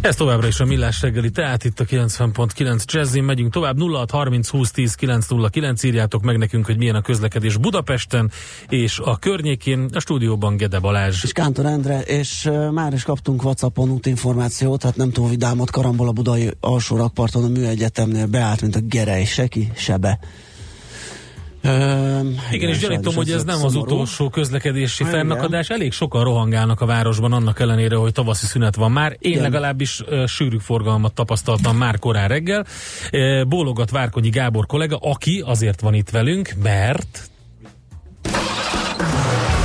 Ez továbbra is a Millás reggeli, tehát itt a 90.9 Jazzin megyünk tovább, 0630 20 10 909 írjátok meg nekünk, hogy milyen a közlekedés Budapesten és a környékén, a stúdióban Gede Balázs. És Kántor Endre, és már is kaptunk Whatsappon útinformációt, hát nem túl vidámot, karambol a budai alsó rakparton a műegyetemnél beállt, mint a gerej, seki, sebe. Öm, igen, és gyanítom, hogy ez nem szomorú. az utolsó közlekedési hát, fennakadás. Elég sokan rohangálnak a városban, annak ellenére, hogy tavaszi szünet van már. Én igen. legalábbis uh, sűrű forgalmat tapasztaltam már korán reggel. Uh, bólogat Várkonyi Gábor kollega, aki azért van itt velünk, mert...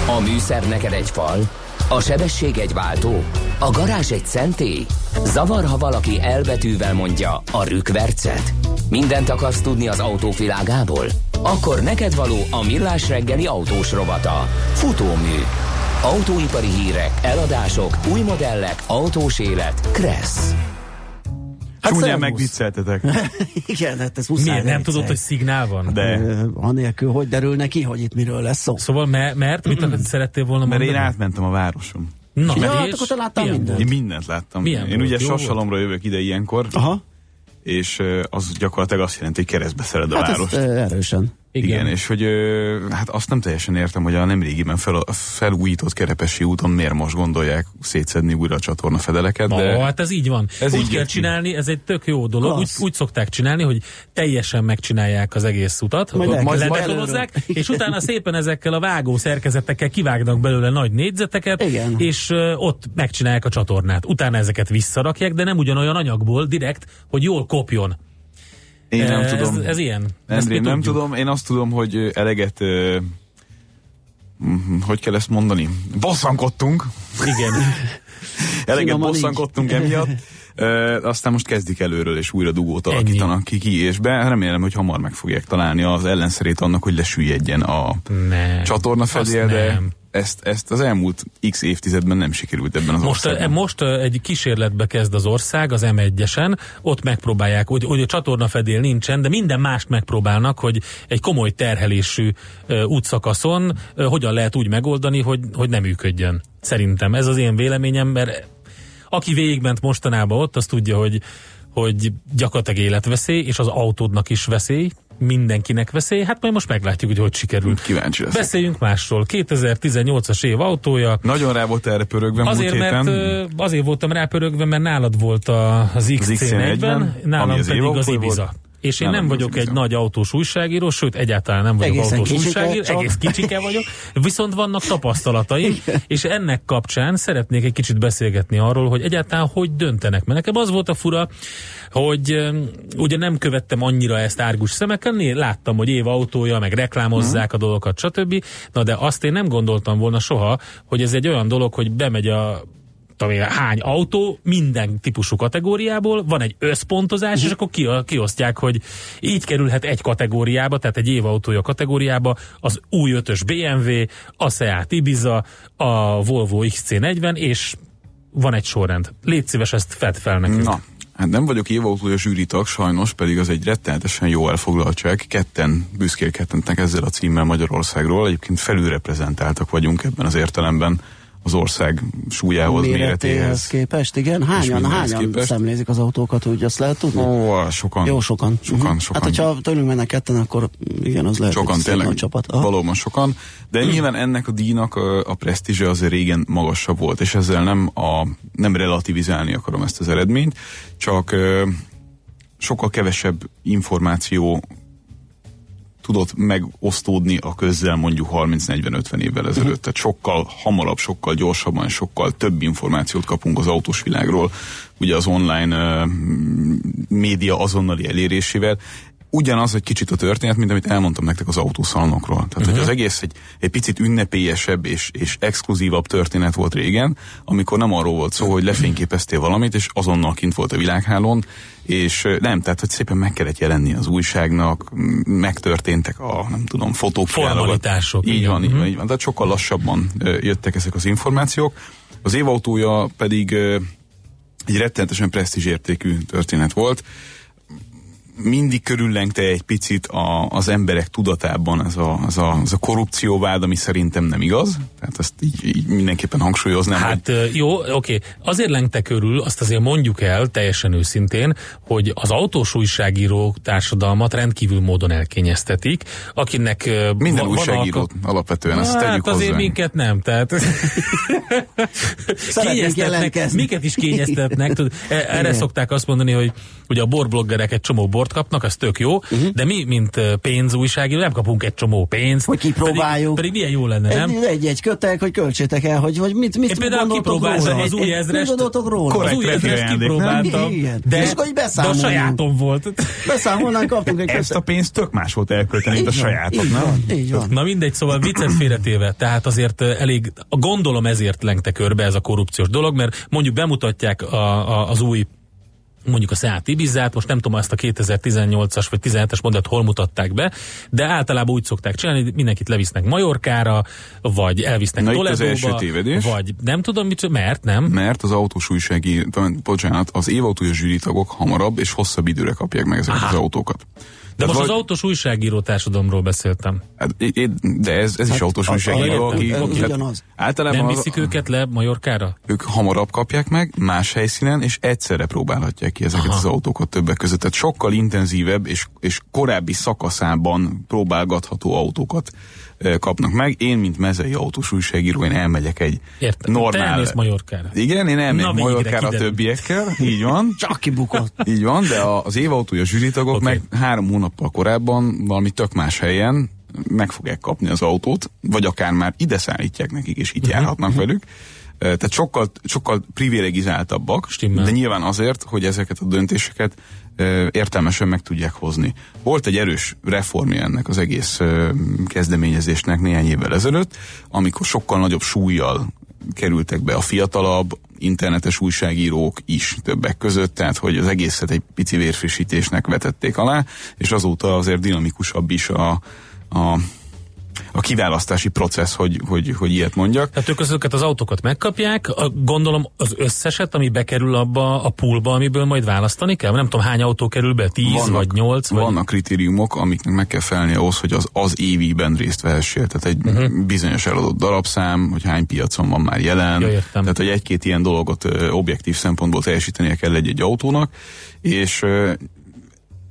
A műszer neked egy fal, a sebesség egy váltó, a garázs egy szentély. Zavar, ha valaki elbetűvel mondja a rükvercet. Mindent akarsz tudni az autóvilágából? Akkor neked való a millás reggeli autós rovata. Futómű. Autóipari hírek, eladások, új modellek, autós élet. Kressz. Hát Csúnyán megvicceltetek. Igen, hát ez muszáj. Miért? Nem tudod, hogy szignál van? De. Anélkül, hogy derül neki, hogy itt miről lesz szó. Szóval me- mert mit mm. szerettél volna mert mondani? Mert én átmentem a városon. Na, ja, hát akkor te láttam mindent. Én mindent láttam. Milyen én volt? ugye Jó Sassalomra jövök ide ilyenkor. Aha. És az gyakorlatilag azt jelenti, hogy keresztbe szered a Hát várost. ezt erősen. Igen. Igen, és hogy hát azt nem teljesen értem, hogy a nemrégiben fel, felújított Kerepesi úton miért most gondolják szétszedni újra a csatorna fedeleket. Na, de hát ez így van. Ez úgy így kell csinálni, ez egy tök jó dolog. Úgy, úgy szokták csinálni, hogy teljesen megcsinálják az egész utat, Majd ledekolozzák, belülről. és utána szépen ezekkel a vágó szerkezetekkel kivágnak belőle nagy négyzeteket, Igen. és ott megcsinálják a csatornát. Utána ezeket visszarakják, de nem ugyanolyan anyagból direkt, hogy jól kopjon. Én nem ez, tudom. Ez ilyen. Endrém, nem tudjuk. tudom, én azt tudom, hogy eleget hogy kell ezt mondani? Bosszankodtunk. Igen. Eleget bosszankodtunk emiatt. Ö, aztán most kezdik előről, és újra dugót alakítanak ki, ki és be. Remélem, hogy hamar meg fogják találni az ellenszerét annak, hogy lesüllyedjen a Nem. csatorna Azt de nem. Ezt, ezt az elmúlt x évtizedben nem sikerült ebben az Most, országban. most ö, egy kísérletbe kezd az ország, az M1-esen, ott megpróbálják, hogy, hogy a csatornafedél nincsen, de minden mást megpróbálnak, hogy egy komoly terhelésű ö, útszakaszon hogyan lehet úgy megoldani, hogy, hogy nem működjön. Szerintem ez az én véleményem, mert aki végigment mostanában ott, az tudja, hogy, hogy gyakorlatilag életveszély, és az autódnak is veszély, mindenkinek veszély, hát majd most meglátjuk, hogy hogy sikerül. Kíváncsi leszek. Beszéljünk másról. 2018-as év autója, Nagyon rá volt erre pörögve múlt Azért, héten. mert, ö, azért voltam rápörögve, mert nálad volt az XC40, nálam ami az pedig az Ibiza. volt. És én nem az vagyok egy nagy autós újságíró, sőt egyáltalán nem vagyok Egészen autós kicsike újságíró, csak. egész kicsike vagyok, viszont vannak tapasztalataim, és ennek kapcsán szeretnék egy kicsit beszélgetni arról, hogy egyáltalán hogy döntenek. Mert nekem az volt a fura, hogy ugye nem követtem annyira ezt árgus szemekkel, láttam, hogy év autója, meg reklámozzák a dolgokat, stb. Na de azt én nem gondoltam volna soha, hogy ez egy olyan dolog, hogy bemegy a tudom én, hány autó, minden típusú kategóriából, van egy összpontozás, és akkor ki, kiosztják, hogy így kerülhet egy kategóriába, tehát egy évautója kategóriába, az új 5-ös BMW, a Seat Ibiza, a Volvo XC40, és van egy sorrend. Légy szíves, ezt fedd fel nekünk. Na, hát nem vagyok évautója zsűritag, sajnos, pedig az egy rettenetesen jó elfoglaltság. Ketten büszkélkedhetnek ezzel a címmel Magyarországról. Egyébként felülreprezentáltak vagyunk ebben az értelemben az ország súlyához, méretéhez. képest, igen. Hányan, hányan képest. szemlézik az autókat, úgy azt lehet tudni? Ó, sokan. Jó, sokan. Sokan, Mhm. sokan. Hát, hogyha tőlünk mennek ketten, akkor igen, az lehet, Sokan tényleg, nagy csapat. Aha. valóban sokan, de nyilván ennek a díjnak a, a presztízse azért régen magasabb volt, és ezzel nem, a, nem relativizálni akarom ezt az eredményt, csak sokkal kevesebb információ tudott megosztódni a közzel mondjuk 30-40-50 évvel ezelőtt. Tehát sokkal hamarabb, sokkal gyorsabban, sokkal több információt kapunk az autós világról, ugye az online ö, média azonnali elérésével. Ugyanaz egy kicsit a történet, mint amit elmondtam nektek az autószalonokról. Tehát, uh-huh. hogy az egész egy, egy picit ünnepélyesebb és, és exkluzívabb történet volt régen, amikor nem arról volt szó, hogy lefényképeztél valamit, és azonnal kint volt a világhálón, és nem, tehát hogy szépen meg kellett jelenni az újságnak, megtörténtek a, nem tudom, fotók. Formalitások. Így van, így van, így van. Tehát sokkal lassabban jöttek ezek az információk. Az évautója pedig egy rettenetesen presztízsértékű történet volt mindig körüllengte egy picit a, az emberek tudatában ez a, az, a, az a korrupcióvád, ami szerintem nem igaz. Tehát ezt így, így mindenképpen hangsúlyoznám. Hát hogy... jó, oké. Azért lengte körül, azt azért mondjuk el teljesen őszintén, hogy az autós újságíró társadalmat rendkívül módon elkényeztetik, akinek Minden újságírót alka... alapvetően, ezt hát, tegyük azért hozzá. minket nem, tehát kényeztetnek, minket is kényeztetnek. Tud, e- erre Igen. szokták azt mondani, hogy ugye a borbloggerek egy csomó bor bort kapnak, az tök jó, uh-huh. de mi, mint pénzújságíró, nem kapunk egy csomó pénzt. Hogy kipróbáljuk. Pedig, pedig milyen jó lenne, nem? Egy-egy kötek, hogy költsétek el, hogy, hogy mit, mit Én például kipróbáltam az új ezrest. Mit gondoltok róla? Az új ezrest kipróbáltam. De, és akkor de a sajátom volt. Beszámolnánk, kaptunk egy Ezt a pénzt tök más volt elkölteni, mint a sajátot, így van, így van. Na mindegy, szóval viccet félretéve, tehát azért elég, gondolom ezért lengte körbe ez a korrupciós dolog, mert mondjuk bemutatják a, a, az új mondjuk a Seat Ibizát, most nem tudom ezt a 2018-as vagy 17-es modellt hol mutatták be, de általában úgy szokták csinálni, hogy mindenkit levisznek Majorkára, vagy elvisznek Na Toledóba, vagy nem tudom mit, mert nem. Mert az autós újsági, bocsánat, az évautója zsűritagok hamarabb és hosszabb időre kapják meg ezeket Aha. az autókat. De most vagy... az autós újságíró társadalomról beszéltem. Hát, de ez, ez hát, is autós újságíró, aki... Ugyanaz. Általában nem viszik az, őket le Majorkára? Ők hamarabb kapják meg, más helyszínen, és egyszerre próbálhatják ki ezeket Aha. az autókat többek között. Tehát sokkal intenzívebb és, és korábbi szakaszában próbálgatható autókat kapnak meg. Én, mint mezei autós újságíró, én elmegyek egy Értem. normál... Te Majorkára. Igen, én elmegyek Majorkára a többiekkel, így van. Csak kibukott. Így van, de az évautója zsűritagok okay. meg három hónappal korábban valami tök más helyen meg fogják kapni az autót, vagy akár már ide szállítják nekik, és itt uh-huh, járhatnak uh-huh. velük. Tehát sokkal, sokkal privilegizáltabbak, Stimmel. de nyilván azért, hogy ezeket a döntéseket értelmesen meg tudják hozni. Volt egy erős reformja ennek az egész kezdeményezésnek néhány évvel ezelőtt, amikor sokkal nagyobb súlyjal kerültek be a fiatalabb, internetes újságírók is többek között, tehát hogy az egészet egy pici vérfrissítésnek vetették alá, és azóta azért dinamikusabb is a, a a kiválasztási processz, hogy, hogy, hogy ilyet mondjak. Tehát ők azokat az autókat megkapják, a, gondolom az összeset, ami bekerül abba a poolba, amiből majd választani kell? Nem tudom hány autó kerül be, 10 vannak, vagy 8? Vagy... Vannak kritériumok, amiknek meg kell felni ahhoz, hogy az, az éviben részt vehessél. Tehát egy uh-huh. bizonyos eladott darabszám, hogy hány piacon van már jelen. Ja, Tehát, hogy egy-két ilyen dolgot ö, objektív szempontból teljesítenie kell egy-egy autónak, és ö,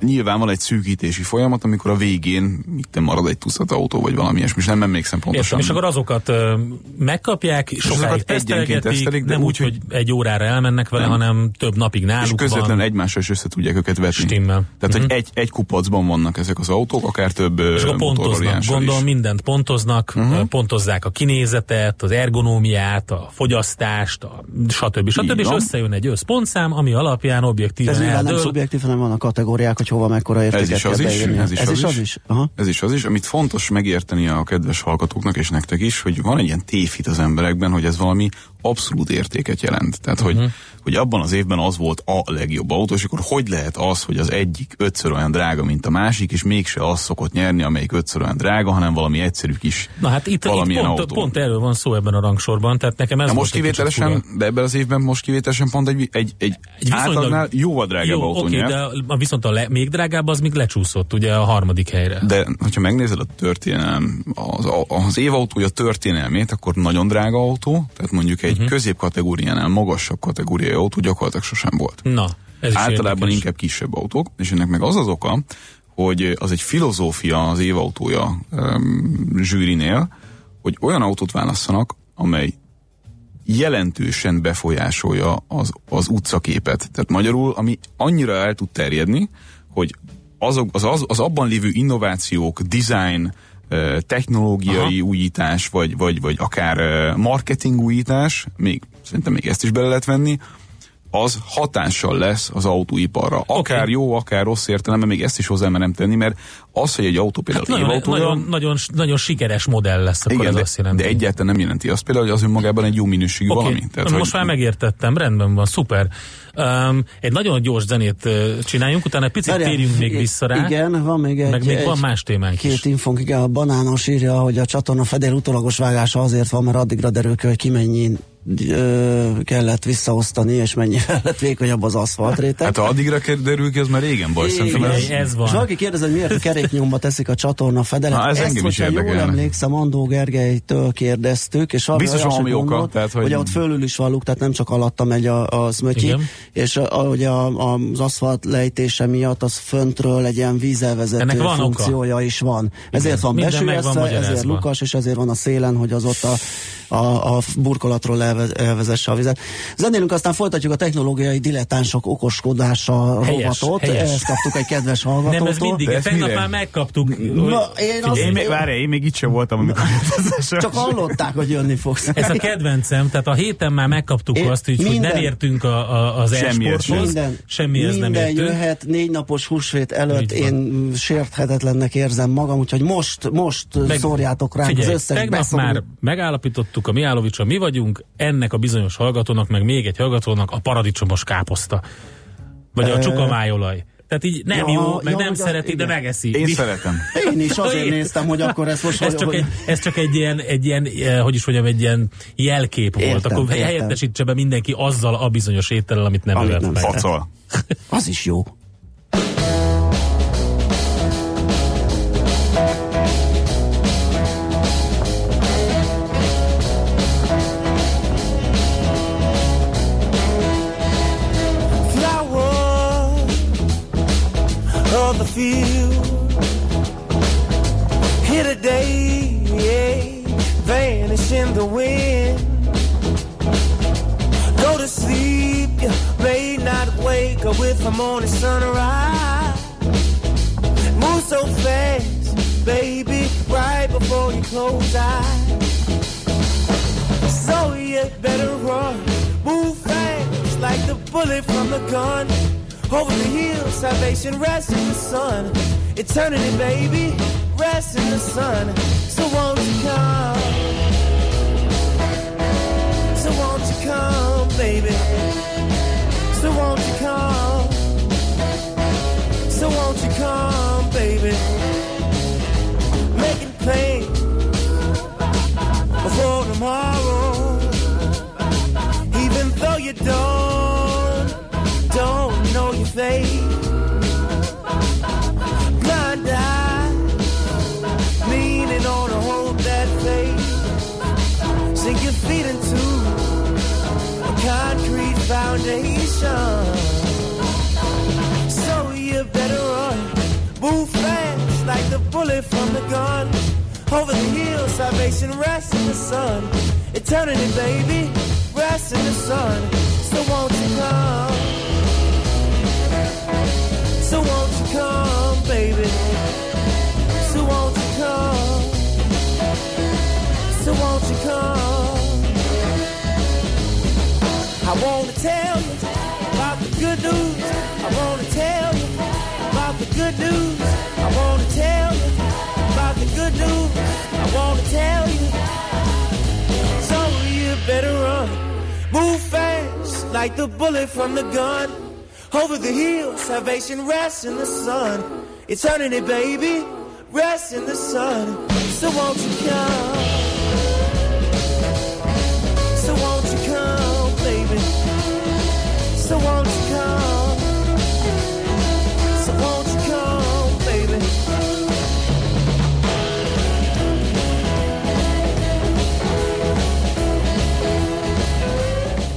nyilván van egy szűkítési folyamat, amikor a végén mit marad egy tucat autó, vagy valami ilyesmi, és nem emlékszem pontosan. Értem, és akkor azokat ö, megkapják, és sokáig tesztelgetik, nem úgy, hogy egy órára elmennek vele, nem. hanem több napig náluk És közvetlenül van. egymással is össze tudják őket vetni. Stimmel. Tehát, uh-huh. hogy mhm. egy, egy kupacban vannak ezek az autók, akár több És akkor pontoznak, gondolom is. mindent pontoznak, uh-huh. pontozzák a kinézetet, az ergonómiát, a fogyasztást, a stb. stb. És összejön egy összpontszám, ami alapján objektíven Ez eldől. nem szubjektív, hanem van a kategóriák, hogy hova mekkora értéket ez is az is, ez, is, ez az is, az is. Aha. Ez is az is, amit fontos megérteni a kedves hallgatóknak és nektek is, hogy van egy ilyen tévhit az emberekben, hogy ez valami abszolút értéket jelent. Tehát, uh-huh. hogy, mhm. hogy abban az évben az volt a legjobb autó, és akkor hogy lehet az, hogy az egyik ötször olyan drága, mint a másik, és mégse az szokott nyerni, amelyik ötször olyan drága, hanem valami egyszerű kis Na hát itt, itt pont, autó. pont erről van szó ebben a rangsorban, tehát nekem ez de most kivételesen, de ebben az évben most kivételesen pont egy, egy, egy, egy átlagnál jóval drágább jó, autó okay, de a, viszont a le, még drágább az még lecsúszott ugye a harmadik helyre. De hogyha megnézed a történelem, az, az évautója történelmét, akkor nagyon drága autó, tehát mondjuk egy uh-huh. középkategóriánál magasabb kategóriai autó gyakorlatilag sosem volt. Na, ez is Általában érdekes. inkább kisebb autók, és ennek meg az az oka, hogy az egy filozófia az évautója um, zsűrinél, hogy olyan autót válasszanak, amely jelentősen befolyásolja az, az utcaképet. Tehát magyarul, ami annyira el tud terjedni, hogy azok, az, az, az abban lévő innovációk, design, technológiai Aha. újítás, vagy, vagy, vagy akár marketing újítás, még szerintem még ezt is bele lehet venni, az hatással lesz az autóiparra. Akár Oké. jó, akár rossz értelemben, még ezt is hozzámerem tenni, mert az, hogy egy autó például Hát nagyon, évautója, nagyon, nagyon, nagyon sikeres modell lesz, akkor igen, ez de, azt jelenti. de egyáltalán nem jelenti azt például, hogy az önmagában egy jó minőségű Oké, valami. most hogy- már megértettem, rendben van, szuper. Um, egy nagyon gyors zenét csináljunk, utána egy picit térjünk még vissza rá. Igen, van még egy... Meg még egy, van más témánk Két is. infónk, igen, a banános írja, hogy a csatorna fedél utolagos vágása azért van, mert addigra derül ki, hogy ki mennyi ö, kellett visszaosztani, és mennyivel lett vékonyabb az aszfalt réteg. Hát ha addigra derül ki, az már régen baj. Szerintem ez, ez van. És valaki kérdez, hogy miért a keréknyomba teszik a csatorna fedelet. Na, ez Ezt, engem is jól emlékszem, Andó Gergelytől kérdeztük, és valami Biztos valami oka, mondott, tehát, hogy- hogy... ott fölül is van luk, tehát nem csak alatta megy a, a szmötyi, Igen. és a, ahogy a, a, az aszfalt lejtése miatt az föntről egy ilyen vízelvezető Ennek van oka. funkciója is van. Ezért meg van besülyezve, ezért lukas, és ezért van a szélen, hogy az ott a, a, a burkolatról elve, elvezesse a vizet. Zenélünk, aztán folytatjuk a technológiai dilettánsok okoskodása Helyes, rovatot. helyes. Ezt kaptuk egy kedves hallgatótól. Nem, ez mindig, ez tegnap mire? már megkaptuk. hogy- Na, én Figyelj, én, még, várj, én még itt sem voltam, amikor Csak hallották, hogy jönni fogsz. Ez a kedvencem, tehát a héten már megkaptuk Én- azt, hogy, hogy minden- nem értünk a, a, az e-sporthoz. Minden, Semmihez nem minden értünk. jöhet, négy napos húsvét előtt én sérthetetlennek érzem magam, úgyhogy most, most Meg- szórjátok ránk Figyelj, az összes tegnap beszoruló- már megállapítottuk a Miálovicsa, mi vagyunk, ennek a bizonyos hallgatónak, meg még egy hallgatónak a paradicsomos káposzta. Vagy a csukamájolaj. Tehát így nem Ja, jó, meg ja, nem hogy az- szereti, de megeszi. Én Mi- szeretem. Én is azért néztem, hogy akkor ez most... ez hogy- csak, hogy- egy, ez csak egy ilyen, egy ilyen, eh, hogy is mondjam, egy ilyen jelkép volt. Értem, Akkor értem. helyettesítse be mindenki azzal a bizonyos étellel, amit nem Amit nem meg. Pacal. Az is jó. Field. Here today, yeah, vanish in the wind. Go to sleep, you may not wake up with the morning sunrise. Move so fast, baby, right before you close eyes. So you better run, move fast like the bullet from the gun. Over the hill, salvation rests in the sun. Eternity, baby, rests in the sun. So won't you come? So won't you come, baby? So won't you come? So won't you come, baby? Making plans for tomorrow. Even though you don't know your fate. Blind eye, leaning on to hold that faith. Sink your feet into a concrete foundation. So you better run, move fast like the bullet from the gun. Over the hill, salvation rests in the sun. Eternity, baby, rests in the sun. So won't you come? So won't you come, baby? So won't you come? So won't you come? I wanna tell you about the good news. I wanna tell you about the good news. I wanna tell you about the good news. I wanna tell you. So you better run, move fast like the bullet from the gun. Over the hill, salvation rests in the sun. Eternity, baby, rests in the sun. So won't you come?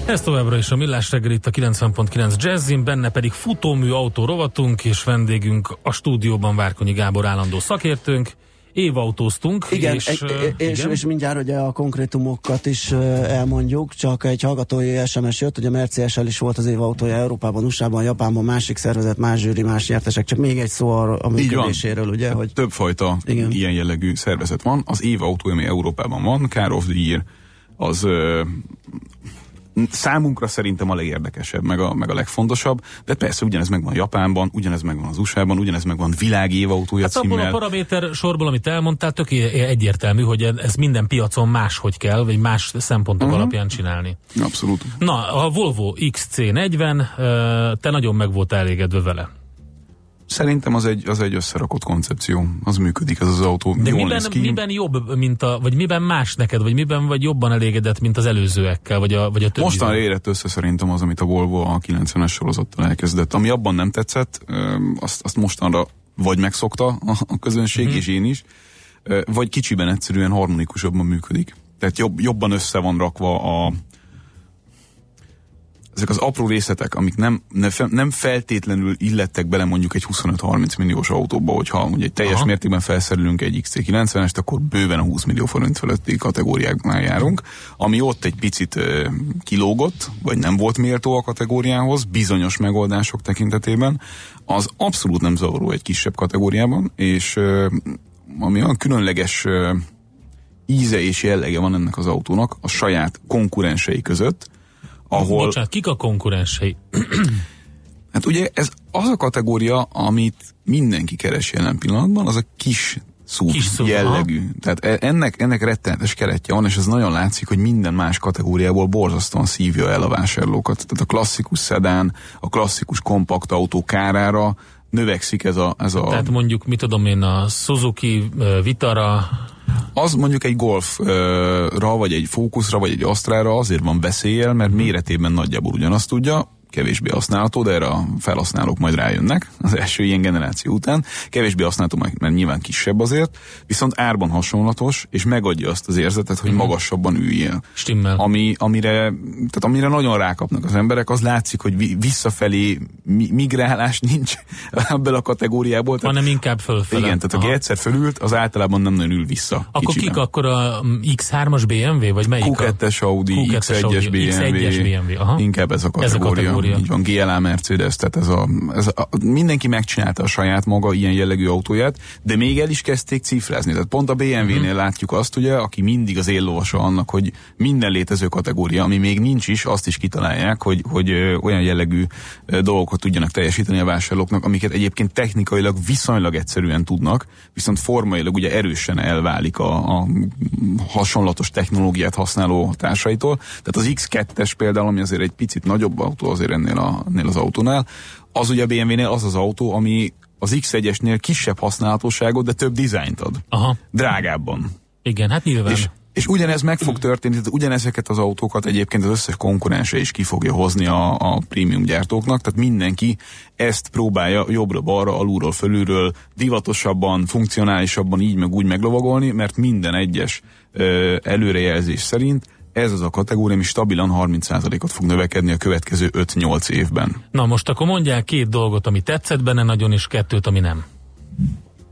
Ez továbbra is a Millás reggel itt a 90.9 Jazzin, benne pedig futómű autó rovatunk, és vendégünk a stúdióban Várkonyi Gábor állandó szakértőnk. Évautóztunk, Igen, és, és, és, igen. és mindjárt ugye a konkrétumokat is elmondjuk, csak egy hallgatói SMS jött, hogy a Mercedes-el is volt az év autója Európában, USA-ban, Japánban, másik szervezet, más zsűri, más nyertesek, csak még egy szó a működéséről, ugye, hogy Többfajta Igen. ilyen jellegű szervezet van. Az év autó, ami Európában van, Car of the Year, az számunkra szerintem a legérdekesebb, meg a, meg a legfontosabb, de persze ugyanez megvan Japánban, ugyanez megvan az USA-ban, ugyanez megvan világi évautója Hát abból a címmel. paraméter sorból, amit elmondtál, tök egyértelmű, hogy ez minden piacon máshogy kell, vagy más szempontok Mhm. alapján csinálni. Abszolút. Na, a Volvo XC40, ö, te nagyon meg voltál elégedve vele. Szerintem az egy, az egy összerakott koncepció. Az működik, ez az autó. De Jól miben, miben jobb, mint a, vagy miben más neked, vagy miben vagy jobban elégedett, mint az előzőekkel, vagy a, vagy a többi? Mostanra érett össze szerintem az, amit a Volvo a 90-es sorozattal elkezdett. Ami abban nem tetszett, azt, azt mostanra vagy megszokta a, közönség, mm. és én is, vagy kicsiben egyszerűen harmonikusabban működik. Tehát jobb, jobban össze van rakva a ezek az apró részletek, amik nem, nem feltétlenül illettek bele mondjuk egy 25-30 milliós autóba, hogyha ugye egy teljes Aha. mértékben felszerelünk egy XC90-est, akkor bőven a 20 millió forint fölötti kategóriáknál járunk, ami ott egy picit kilógott, vagy nem volt méltó a kategóriához, bizonyos megoldások tekintetében, az abszolút nem zavaró egy kisebb kategóriában, és ami olyan különleges íze és jellege van ennek az autónak a saját konkurensei között, ahol... Bocsánat, kik a konkurensei? Hát ugye ez az a kategória, amit mindenki keres jelen pillanatban, az a kis SUV, jellegű. Tehát e- ennek, ennek rettenetes keretje van, és ez nagyon látszik, hogy minden más kategóriából borzasztóan szívja el a vásárlókat. Tehát a klasszikus szedán, a klasszikus kompakt autó kárára növekszik ez a, ez a Tehát mondjuk, mit tudom én, a Suzuki Vitara, az mondjuk egy golfra, vagy egy fókuszra, vagy egy asztrára azért van veszélyel, mert méretében nagyjából ugyanazt tudja, kevésbé használható, de erre a felhasználók majd rájönnek az első ilyen generáció után. Kevésbé használható, mert nyilván kisebb azért, viszont árban hasonlatos, és megadja azt az érzetet, hogy magasabban üljél. stimmel. Ami, amire, tehát amire nagyon rákapnak az emberek, az látszik, hogy vi- visszafelé mi- migrálás nincs ebből a kategóriából. Tehát, hanem inkább fölfele. igen, tehát aki Aha. egyszer fölült, az általában nem nagyon ül vissza. Akkor kicsiben. kik akkor a mm, X3-as BMW, vagy melyik? a- Q2-es Audi, Q2-es X1-es Audi, BMW, X1-es BMW, aha. inkább ez a Ez a kategória. Kategória. Így van, GLA Mercedes, tehát ez a, ez a, mindenki megcsinálta a saját maga ilyen jellegű autóját, de még el is kezdték cifrázni. Tehát pont a BMW-nél Mhm. látjuk azt, ugye, aki mindig az éllovasa annak, hogy minden létező kategória, ami még nincs is, azt is kitalálják, hogy, hogy olyan jellegű dolgokat tudjanak teljesíteni a vásárlóknak, amiket egyébként technikailag viszonylag egyszerűen tudnak, viszont formailag ugye erősen elválik a, a hasonlatos technológiát használó társaitól. Tehát az X2-es például, ami azért egy picit nagyobb autó azért ennél, a, ennél az autónál, az ugye a BMW-nél az az autó, ami az X1-esnél kisebb használhatóságot, de több dizájnt ad. Aha, Drágábban. igen, hát nyilván. És, és ugyanez meg fog történni, tehát ugyanezeket az autókat egyébként az összes konkurense is ki fogja hozni a, a prémium gyártóknak, tehát mindenki ezt próbálja jobbra-balra, alulról, fölülről, divatosabban, funkcionálisabban így meg úgy meglovagolni, mert minden egyes ö, előrejelzés szerint ez az a kategória, ami stabilan 30%-ot fog növekedni a következő 5-8 évben. Na most akkor mondjál két dolgot, ami tetszett benne nagyon, és kettőt, ami nem.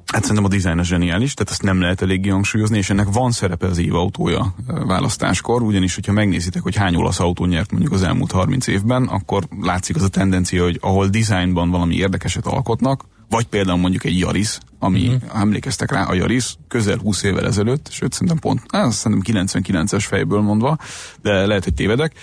Hát szerintem a dizájn az zseniális, tehát ezt nem lehet eléggé hangsúlyozni, és ennek van szerepe az év autója választáskor, ugyanis, hogyha megnézitek, hogy hány olasz autó nyert mondjuk az elmúlt 30 évben, akkor látszik az a tendencia, hogy ahol dizájnban valami érdekeset alkotnak, vagy például mondjuk egy Yaris, ami, uh-huh. emlékeztek rá, a Yaris közel 20 évvel ezelőtt, sőt szerintem pont, á, szerintem 99-es fejből mondva, de lehet, hogy tévedek,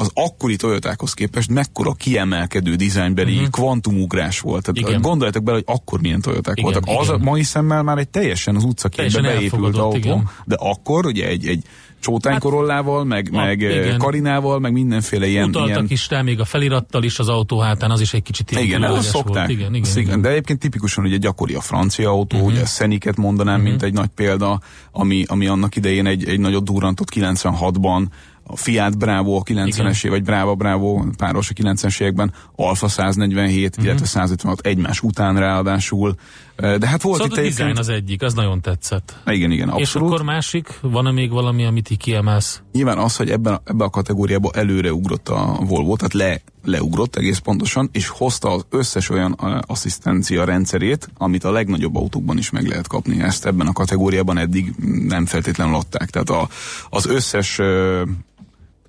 az akkori Toyotákhoz képest mekkora kiemelkedő dizájnbeli uh-huh. kvantumugrás volt. Tehát. Igen. gondoljatok bele, hogy akkor milyen Toyoták Igen, voltak. Az igen. mai szemmel már egy teljesen az utcaképbe beépült elfogadott, autó, igen. de akkor ugye egy, egy csótány Hát, korollával, meg, a- meg igen. karinával, meg mindenféle ilyen... Utaltak ilyen is rá, még a felirattal is az autó hátán, az is egy kicsit ilyen igen, szokták. volt. Igen, igen, igen. Mhm. De egyébként tipikusan ugye gyakori a francia autó, uh-huh. ugye a Szeniket mondanám, uh-huh. mint egy nagy példa, ami, ami annak idején egy, egy nagyot durrantott 96-ban, a Fiat Bravo a 90-es év, vagy Brava Bravo páros a 90-es években, Alfa 147, uh-huh. illetve 156 egymás után ráadásul. De hát volt Szóval itt a egyébként... az egyik, az nagyon tetszett. Igen, igen, És abszolút. akkor másik, van-e még valami, amit így kiemelsz? Nyilván az, hogy ebben, a- ebben a kategóriába előre ugrott a Volvo, tehát le, leugrott egész pontosan, és hozta az összes olyan asszisztencia rendszerét, amit a legnagyobb autókban is meg lehet kapni. Ezt ebben a kategóriában eddig nem feltétlenül adták. Tehát a, az összes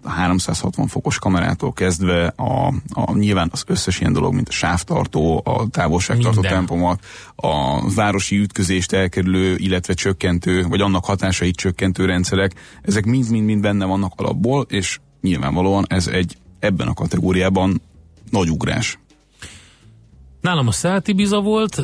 a 360 fokos kamerától kezdve a, a, nyilván az összes ilyen dolog, mint a sávtartó, a távolságtartó Minden. tempomat, a városi ütközést elkerülő, illetve csökkentő, vagy annak hatásait csökkentő rendszerek, ezek mind-mind-mind benne vannak alapból, és nyilvánvalóan ez egy ebben a kategóriában nagy ugrás. Nálam a Szelti Biza volt,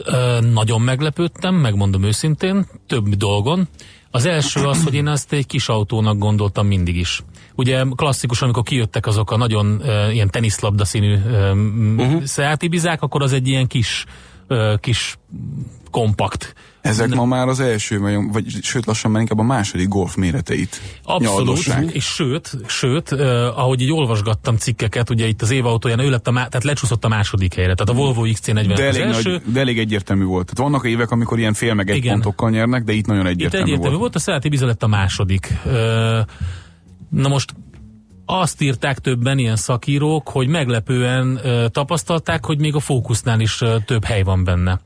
nagyon meglepődtem, megmondom őszintén, több dolgon. Az első az, hogy én ezt egy kis autónak gondoltam mindig is. Ugye klasszikus, amikor kijöttek azok a nagyon ö, ilyen teniszlabda színű ö, uh-huh. Szelti Bizák, akkor az egy ilyen kis, ö, kis kompakt Ezek ma már az első, vagy, vagy sőt lassan már inkább a második golf méreteit Abszolút, és sőt, sőt uh, ahogy így olvasgattam cikkeket, ugye itt az év autóján, ő lett a, má- tehát lecsúszott a második helyre, tehát a Volvo XC40 De az elég, első. nagy, de elég egyértelmű volt. Tehát vannak évek, amikor ilyen fél meg egy Igen. pontokkal nyernek, de itt nagyon Itt egyértelmű, egyértelmű volt. volt, a Szelti Biza lett a második. Ö, Na most azt írták többen ilyen szakírók, hogy meglepően ö, tapasztalták, hogy még a fókusznál is ö, több hely van benne.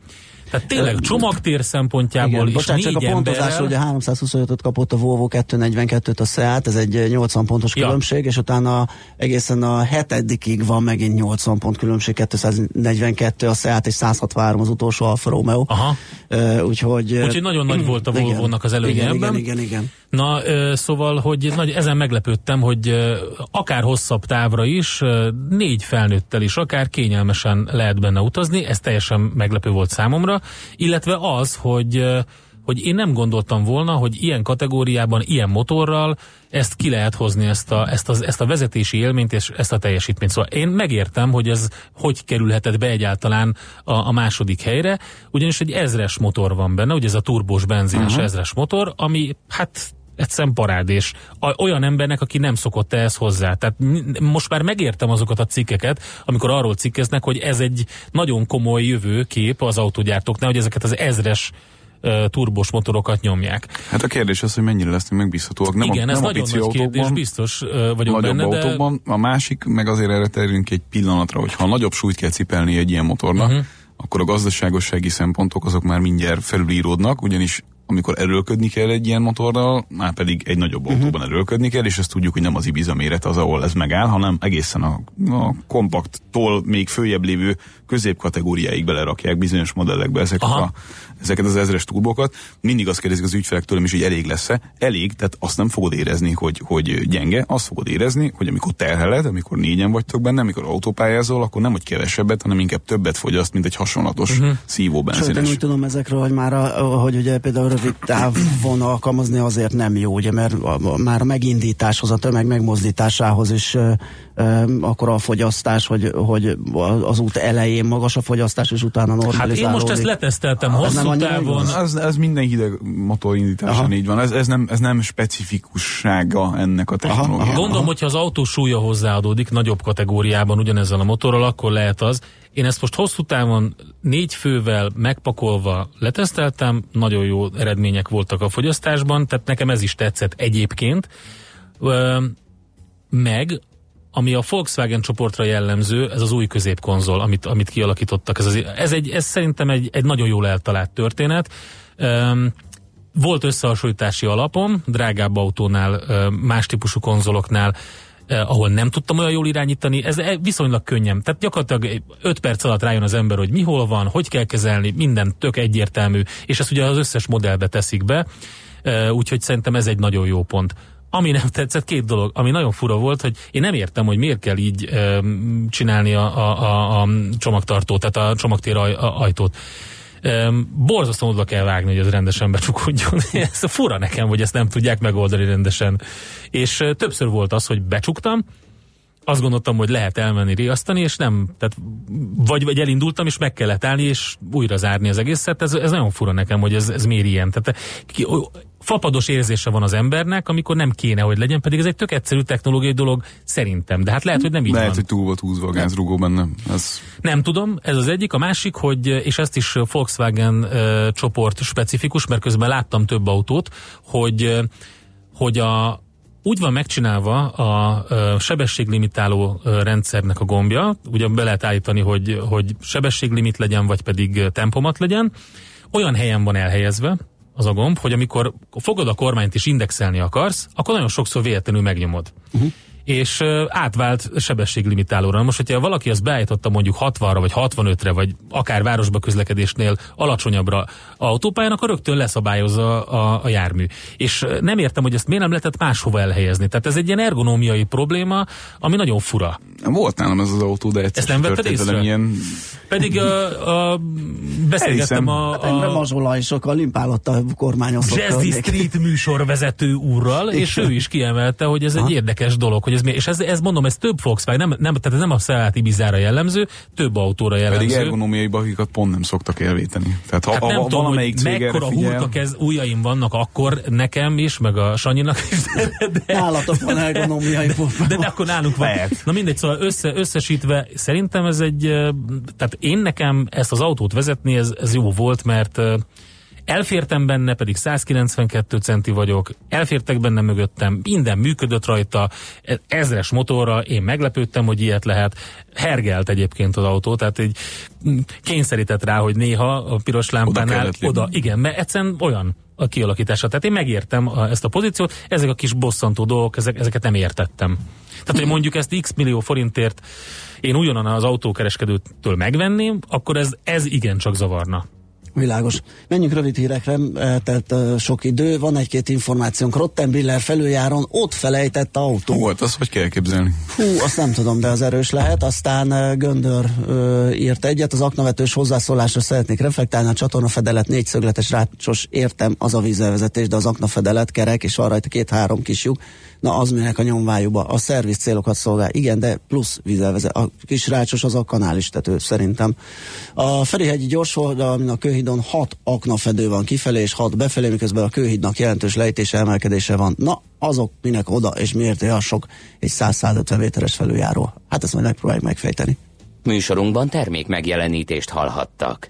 Tehát tényleg csomagtér szempontjából Igen, is bocsánat, csak négy a pontozásra emberrel, ugye 325-öt kapott a Volvo 242-t a Seat, ez egy 80 pontos Ja. különbség, és utána egészen a hetedikig van megint 80 pont különbség, 242 a Seat és 163 az utolsó Alfa Romeo. Aha. Uh, úgyhogy, ö, Úgyhogy nagyon nagy volt a Volvo-nak az előnye igen, ebben. Igen, igen, igen. Na, szóval, hogy nagy, ezen meglepődtem, hogy akár hosszabb távra is, négy felnőttel is, akár kényelmesen lehet benne utazni, ez teljesen meglepő volt számomra, illetve az, hogy hogy én nem gondoltam volna, hogy ilyen kategóriában, ilyen motorral ezt ki lehet hozni, ezt a, ezt, az, ezt a vezetési élményt és ezt a teljesítményt. Szóval én megértem, hogy ez hogy kerülhetett be egyáltalán a, a második helyre, ugyanis egy ezres motor van benne, ugye ez a turbós benzines uh-huh. ezres motor, ami hát egyszerűen parádés. A, olyan embernek, aki nem szokott ehhez hozzá. Tehát most már megértem azokat a cikkeket, amikor arról cikkeznek, hogy ez egy nagyon komoly jövőkép az autógyártóknál, hogy ezeket az ezres turbos motorokat nyomják. Hát a kérdés az, hogy mennyire lesznek megbízhatóak. Nem Igen, a, ez nem a nagyon pici nagy kérdés, biztos vagyok nagyobb benne, de... autókban. A másik, meg azért erre terülünk egy pillanatra, hogy ha nagyobb súlyt kell cipelni egy ilyen motornak, uh-huh. akkor a gazdaságossági szempontok azok már mindjárt felülíródnak, ugyanis amikor erőlködni kell egy ilyen motorral, már pedig egy nagyobb uh-huh. autóban erőlködni kell, és ezt tudjuk, hogy nem az Ibiza méret az, ahol ez megáll, hanem egészen a, a kompakttól még följebb lévő középkategóriáig belerakják bizonyos modellekbe ezeket, Aha. a, ezeket az ezres turbokat. Mindig azt kérdezik az ügyfelek tőlem is, hogy elég lesz-e. Elég, tehát azt nem fogod érezni, hogy, hogy gyenge, azt fogod érezni, hogy amikor terheled, amikor négyen vagytok benne, amikor autópályázol, akkor nem hogy kevesebbet, hanem inkább többet fogyaszt, mint egy hasonlatos uh-huh. szívó Sőt, én benzines. úgy tudom ezekről, hogy már a, hogy ugye például rövid távon alkalmazni azért nem jó, ugye, mert a, a, már a megindításhoz, a tömeg megmozdításához is akkor a fogyasztás, hogy, hogy az út elején magas a fogyasztás, és utána Hát normalizálódik. én most ezt leteszteltem nem hosszú távon. Ez, ez minden hideg motorindításon Aha. így van. Ez, ez, nem, ez nem specifikussága ennek a technológiának. aha. Gondolom, hogyha az autó súlya hozzáadódik nagyobb kategóriában ugyanezzel a motorral, akkor lehet az. Én ezt most hosszú távon négy fővel megpakolva leteszteltem, nagyon jó eredmények voltak a fogyasztásban, tehát nekem ez is tetszett egyébként. Ö, meg, ami a Volkswagen csoportra jellemző, ez az új középkonzol, amit, amit kialakítottak. Ez, az, ez, egy, ez szerintem egy, egy nagyon jól eltalált történet. Öm, volt összehasonlítási alapom, drágább autónál, más típusú konzoloknál, ahol nem tudtam olyan jól irányítani, ez eh, viszonylag könnyen. Tehát gyakorlatilag 5 perc alatt rájön az ember, hogy mi hol van, hogy kell kezelni, minden tök egyértelmű, és ezt ugye az összes modellbe teszik be, úgyhogy szerintem ez egy nagyon jó pont. Ami nem tetszett, két dolog. Ami nagyon fura volt, hogy én nem értem, hogy miért kell így e, csinálni a, a, a, a csomagtartót, tehát a csomagtér aj, a, ajtót. E, borzasztóan oda kell vágni, hogy ez rendesen becsukódjon. ez fura nekem, hogy ezt nem tudják megoldani rendesen. És e, többször volt az, hogy becsuktam, azt gondoltam, hogy lehet elmenni riasztani, és nem, tehát vagy, vagy elindultam, és meg kellett állni, és újra zárni az egészet. Ez, ez nagyon fura nekem, hogy ez, ez miért ilyen. Tehát ki, fapados érzése van az embernek, amikor nem kéne, hogy legyen, pedig ez egy tök egyszerű technológiai dolog szerintem. De hát lehet, hogy nem így Lehet, van. hogy túl volt húzva a gázrugó benne. Ez Nem tudom, ez az egyik. A másik, hogy, és ezt is Volkswagen uh, csoport specifikus, mert közben láttam több autót, hogy, hogy a, úgy van megcsinálva a sebességlimitáló rendszernek a gombja, ugye be lehet állítani, hogy, hogy sebességlimit legyen, vagy pedig tempomat legyen, olyan helyen van elhelyezve, az a gomb, hogy amikor fogod a kormányt és indexelni akarsz, akkor nagyon sokszor véletlenül megnyomod. Uh-huh. És átvált sebességlimitálóra. Most, hogyha valaki azt beállította mondjuk 60-ra, vagy 65-re, vagy akár városba közlekedésnél alacsonyabbra autópályán, akkor rögtön leszabályozza a, a jármű. És nem értem, hogy ezt miért nem lehetett máshova elhelyezni. Tehát ez egy ilyen ergonómiai probléma, ami nagyon fura. Volt nálam ez az autó, de egyszer Ezt nem vetted észre? Ilyen... Pedig a, a, beszélgettem Elhiszem. a, Hát a mazsola és sokkal limpálottal kormányozott. Jazzy környék. Street műsorvezető úrral, és ő is kiemelte, hogy ez egy érdekes dolog, hogy ez, mi- és ez, ez mondom, ez több Volkswagen, nem, nem, tehát ez nem a Seat Ibizára jellemző, több autóra Pedig jellemző. ergonómiai bakikat pont nem szoktak elvéteni. Tehát ha, Hát nem ha tudom, valamelyik hogy cég mekkora figyel, hurka kez, ujjaim vannak akkor nekem is, meg a Sanyinak is, de, de, Nálatok van ergonómiai de, de akkor nálunk van. Lehet. Na mindegy, szóval össze, összesítve szerintem ez egy, tehát én nekem ezt az autót vezetni, ez, ez jó volt, mert elfértem benne, pedig 192 centi vagyok, elfértek benne mögöttem, minden működött rajta, e- ezres motorra, én meglepődtem, hogy ilyet lehet. Hergelt egyébként az autó, tehát egy mm, kényszerített rá, hogy néha a piros lámpánál lépni. oda, igen, mert egyszerűen olyan a kialakítása. Tehát én megértem a, ezt a pozíciót, ezek a kis bosszantó dolgok, ezek, ezeket nem értettem. Tehát, hogy mondjuk ezt x millió forintért én ugyanan az autókereskedőtől megvenném, akkor ez, ez igencsak zavarna. Világos. Menjünk rövid hírekre, tehát sok idő. Van egy-két információnk. Rottenbiller felüljáron ott felejtett autó. Volt az, hogy kell képzelni. Hú, azt nem tudom, de az erős lehet. Aztán uh, Göndör uh, írt egyet, az aknavetős hozzászólásra szeretnék reflektálni, a csatornafedelet négyszögletes rácsos, értem, az a vízvezetés, de az aknafedelet kerek, és van rajta két-három kis lyuk. Na, az minek a nyomvájúba. A szerviz célokat szolgál. Igen, de plusz vízvezető. A kis rácsos az a kanálistető, szerintem. A Ferihegyi gyors oldal, amin a kőhídon hat aknafedő van kifelé, és hat befelé, miközben a kőhídnak jelentős lejtése, emelkedése van. Na, azok minek oda, és miért olyan sok egy 100-150 méteres felüljáró? Hát ezt majd megpróbáljuk megfejteni. Műsorunkban termék megjelenítést hallhattak.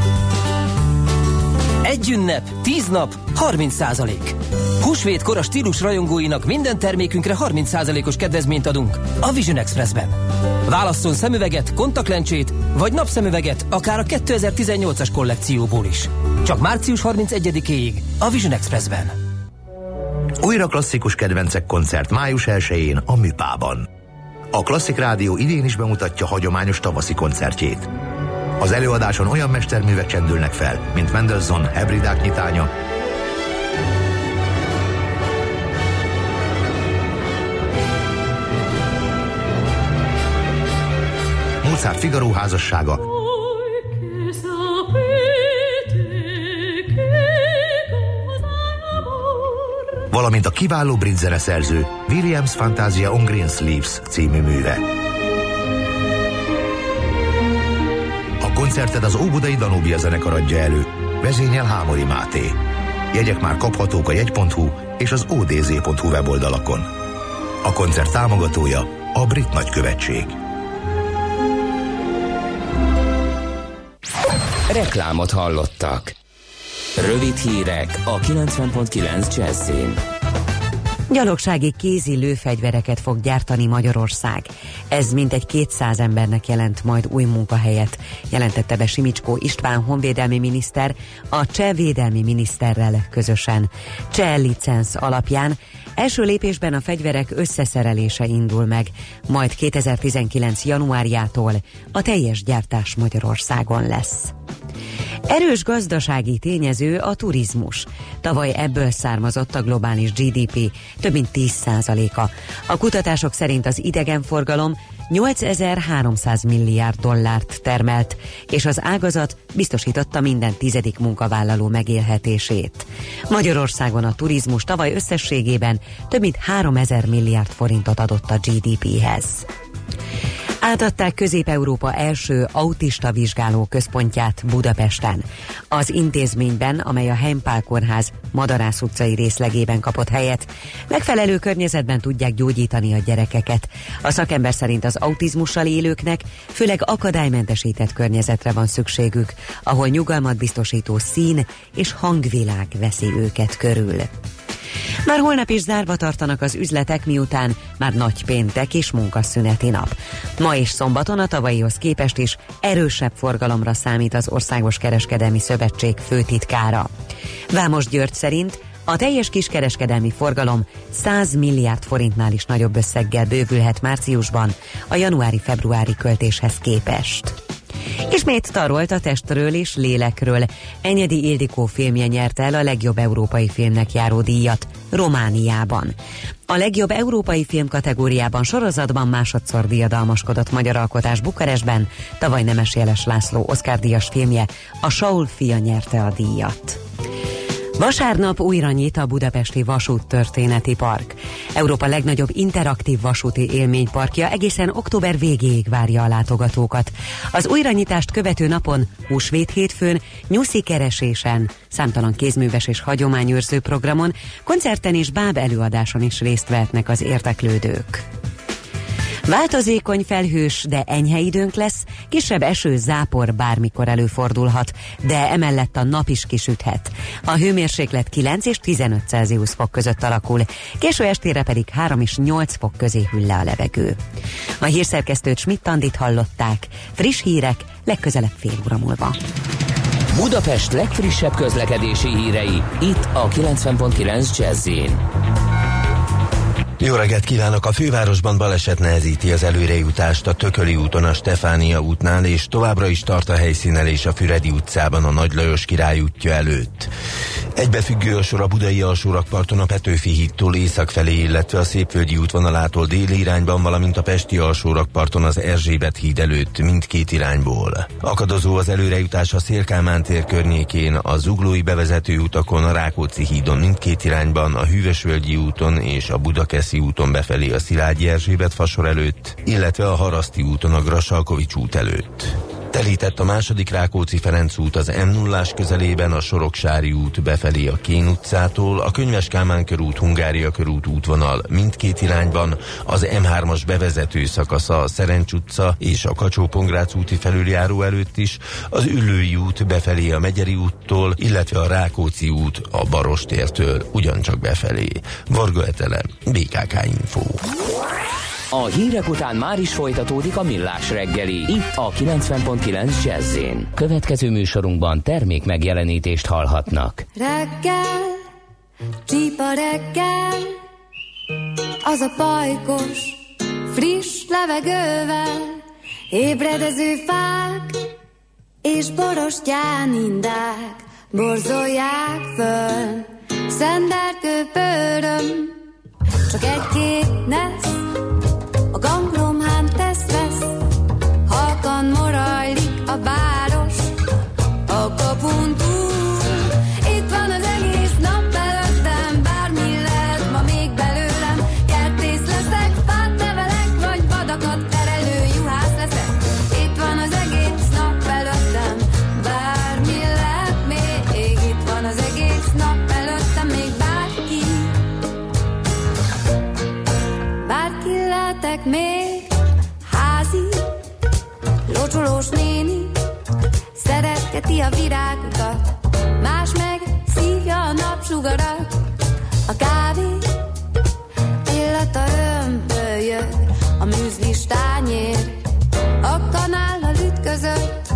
Egy ünnep, tíz nap, 30 százalék. Húsvétkor a stílus rajongóinak minden termékünkre 30 százalékos kedvezményt adunk a Vision Expressben. Válasszon szemüveget, kontaktlencsét vagy napszemüveget akár a 2018-as kollekcióból is. Csak március 31-éig a Vision Expressben. Újra klasszikus kedvencek koncert május 1-én a Műpában. A Klasszik Rádió idén is bemutatja hagyományos tavaszi koncertjét. Az előadáson olyan mesterművek csendülnek fel, mint Mendelssohn Hebridák nyitánya, Mozart Figaro házassága, valamint a kiváló brit zeneszerző Williams Fantasia on Green Sleeves című műve. A koncertet az Óbudai Danubia zenekar adja elő, vezényel Hámori Máté. Jegyek már kaphatók a jegy.hu és az odz.hu weboldalakon. A koncert támogatója a Brit Nagykövetség. Reklámot hallottak. Rövid hírek a 90.9 Jazzin. Gyalogsági kézi lőfegyvereket fog gyártani Magyarország. Ez mintegy 200 embernek jelent majd új munkahelyet, jelentette be Simicskó István honvédelmi miniszter a cseh védelmi miniszterrel közösen. Cseh licensz alapján első lépésben a fegyverek összeszerelése indul meg, majd 2019. januárjától a teljes gyártás Magyarországon lesz. Erős gazdasági tényező a turizmus. Tavaly ebből származott a globális GDP több mint 10%-a. A kutatások szerint az idegenforgalom 8300 milliárd dollárt termelt, és az ágazat biztosította minden tizedik munkavállaló megélhetését. Magyarországon a turizmus tavaly összességében több mint 3000 milliárd forintot adott a GDP-hez. Átadták Közép-Európa első autista vizsgáló központját Budapesten. Az intézményben, amely a Heimpál kórház Madarász utcai részlegében kapott helyet, megfelelő környezetben tudják gyógyítani a gyerekeket. A szakember szerint az autizmussal élőknek főleg akadálymentesített környezetre van szükségük, ahol nyugalmat biztosító szín és hangvilág veszi őket körül. Már holnap is zárva tartanak az üzletek, miután már nagy péntek és munkaszüneti nap. Ma és szombaton a tavalyihoz képest is erősebb forgalomra számít az Országos Kereskedelmi Szövetség főtitkára. Vámos György szerint a teljes kiskereskedelmi forgalom 100 milliárd forintnál is nagyobb összeggel bővülhet márciusban a januári-februári költéshez képest. Ismét tarolt a testről és lélekről. Enyedi Ildikó filmje nyerte el a legjobb európai filmnek járó díjat Romániában. A legjobb európai film kategóriában sorozatban másodszor diadalmaskodott magyar alkotás Bukarestben, tavaly Nemes Jeles László Oscar díjas filmje, a Saul fia nyerte a díjat. Vasárnap újra nyit a Budapesti Vasút Történeti Park. Európa legnagyobb interaktív vasúti élményparkja egészen október végéig várja a látogatókat. Az újranyitást követő napon, húsvét hétfőn, nyuszi keresésen, számtalan kézműves és hagyományőrző programon, koncerten és báb előadáson is részt vehetnek az érteklődők. Változékony felhős, de enyhe időnk lesz, kisebb eső, zápor bármikor előfordulhat, de emellett a nap is kisüthet. A hőmérséklet 9 és 15 Celsius fok között alakul, késő estére pedig 3 és 8 fok közé hűl le a levegő. A hírszerkesztőt Schmidt-Tandit hallották. Friss hírek legközelebb fél óra múlva. Budapest legfrissebb közlekedési hírei, itt a 90.9 jazz jó reggelt kívánok! A fővárosban baleset nehezíti az előrejutást a Tököli úton a Stefánia útnál, és továbbra is tart a helyszínelés a Füredi utcában a Nagy Lajos király útja előtt. Egybefüggő a sor a Budai alsórakparton a Petőfi hídtól észak felé, illetve a Szépvölgyi útvonalától déli irányban, valamint a Pesti alsórakparton az Erzsébet híd előtt mindkét irányból. Akadozó az előrejutás a Szélkámán tér környékén, a Zuglói bevezető utakon, a Rákóczi hídon mindkét irányban, a Hűvösvölgyi úton és a Budakesz Rákóczi úton befelé a Szilágyi Erzsébet fasor előtt, illetve a Haraszti úton a Grasalkovics út előtt. Telített a második Rákóczi Ferenc út az m 0 közelében, a Soroksári út befelé a Kén utcától, a Könyves Kálmán körút, Hungária körút útvonal mindkét irányban, az M3-as bevezető szakasza a Szerencs utca és a kacsó úti felüljáró előtt is, az Üllői út befelé a Megyeri úttól, illetve a Rákóczi út a Barostértől ugyancsak befelé. Varga Etele, BKK Info. A hírek után már is folytatódik a millás reggeli. Itt a 90.9 jazz Következő műsorunkban termék megjelenítést hallhatnak. Reggel, csípa reggel, az a pajkos, friss levegővel, ébredező fák és borostyán indák borzolják föl. Szenderkő pöröm, csak egy-két nesz, Szeretgeti a virágokat Más meg szívja a napsugarat. A kávé illata ömbölyög A műzlis tányér A kanállal ütközött.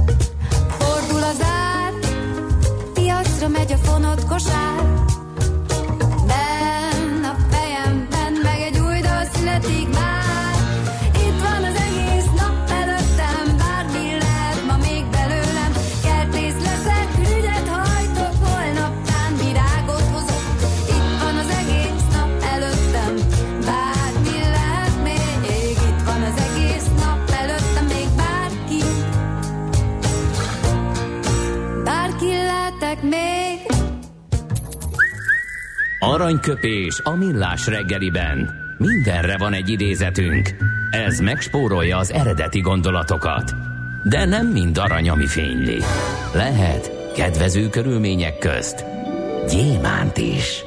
Fordul az ár Piacra megy a fonott kosár Aranyköpés a millás reggeliben. Mindenre van egy idézetünk. Ez megspórolja az eredeti gondolatokat. De nem mind arany, ami fényli. Lehet kedvező körülmények közt gyémánt is.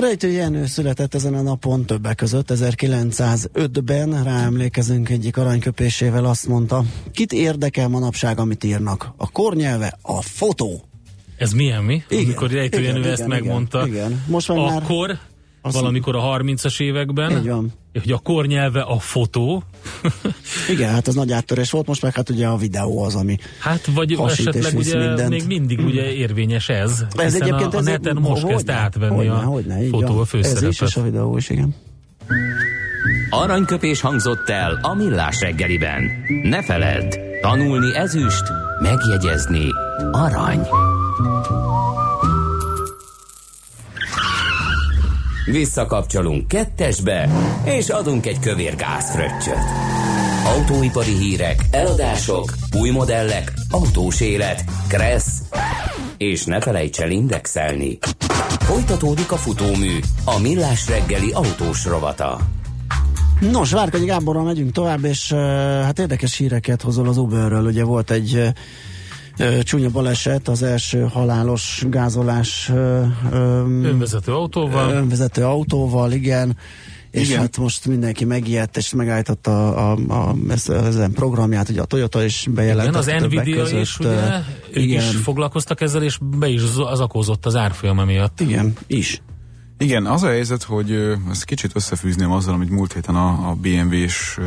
Rejtő Jenő született ezen a napon többek között 1905-ben, ráemlékezünk egyik aranyköpésével azt mondta, kit érdekel manapság, amit írnak? A kornyelve, a fotó. Ez milyen mi? Igen, Amikor Rejtő igen, Jenő igen, ezt igen, megmondta. igen. Most már már- Akkor, Azt- valamikor a 30-as években, Így van. hogy a kornyelve a fotó, Igen, hát ez nagy áttörés volt, most meg hát ugye a videó az, ami hát vagy esetleg ugye mindent. még mindig ugye érvényes ez, Ez egyébként a, a ez neten egy- most hogyne, kezdte átvenni hogyne, a hogyne, fotó van. a Ez főszerepet. is, és a videó is, igen. Aranyköpés hangzott el a millás reggeliben. Ne feledd, tanulni ezüst, megjegyezni arany. Visszakapcsolunk kettesbe, és adunk egy kövér gázfröccsöt. Autóipari hírek, eladások, új modellek, autós élet, kressz, és ne felejts el indexelni. Folytatódik a futómű, a millás reggeli autós rovata. Nos, Várkonyi Gáborral megyünk tovább, és hát érdekes híreket hozol az Uberről. Ugye volt egy csúnya baleset, az első halálos gázolás Önvezető autóval. önvezető autóval, igen. És Igen. hát most mindenki megijedt, és megállította a, a, a, ezen programját, ugye a Toyota is bejelentette Igen, az Nvidia között, is, ugye, uh, ők igen, is foglalkoztak ezzel, és be is zakózott az árfolyam miatt. igen, is. Igen, az a helyzet, hogy ezt kicsit összefűzném azzal, amit múlt héten a, a BMW-s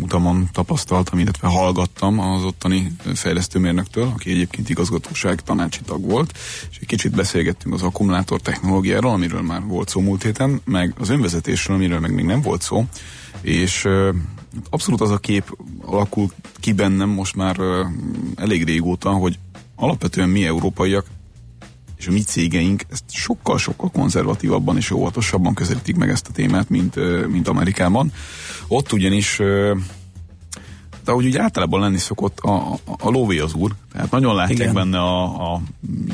utamon tapasztaltam, illetve hallgattam az ottani fejlesztőmérnöktől, aki egyébként igazgatóság tanácsi tag volt, és egy kicsit beszélgettünk az akkumulátor technológiáról, amiről már volt szó múlt héten, meg az önvezetésről, amiről meg még nem volt szó, és abszolút az a kép alakul ki bennem most már elég régóta, hogy alapvetően mi európaiak és a mi cégeink ezt sokkal-sokkal konzervatívabban és óvatosabban közelítik meg ezt a témát, mint, mint Amerikában. Ott ugyanis de ahogy úgy általában lenni szokott, a, a, a lóvé az úr, tehát nagyon látják Igen. benne a, a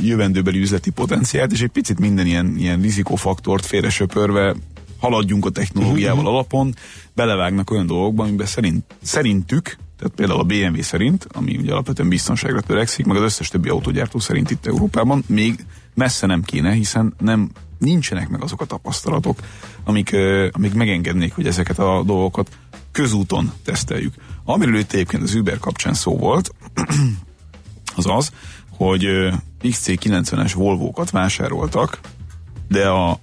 jövendőbeli üzleti potenciált, és egy picit minden ilyen, ilyen rizikófaktort félre söpörve haladjunk a technológiával alapon, belevágnak olyan dolgokba, amiben szerint, szerintük, tehát például a BMW szerint, ami ugye alapvetően biztonságra törekszik, meg az összes többi autógyártó szerint itt Európában, még messze nem kéne, hiszen nem nincsenek meg azok a tapasztalatok, amik, amik megengednék, hogy ezeket a dolgokat közúton teszteljük. Amiről itt egyébként az Uber kapcsán szó volt, az az, hogy ö, XC90-es Volvo-kat vásároltak, de a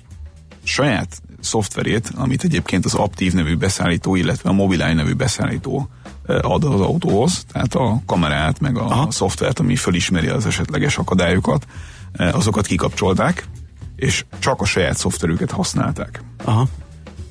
saját szoftverét, amit egyébként az Aptiv nevű beszállító, illetve a Mobileye nevű beszállító ad az autóhoz, tehát a kamerát, meg a, a szoftvert, ami fölismeri az esetleges akadályokat, ö, azokat kikapcsolták, és csak a saját szoftverüket használták. Aha.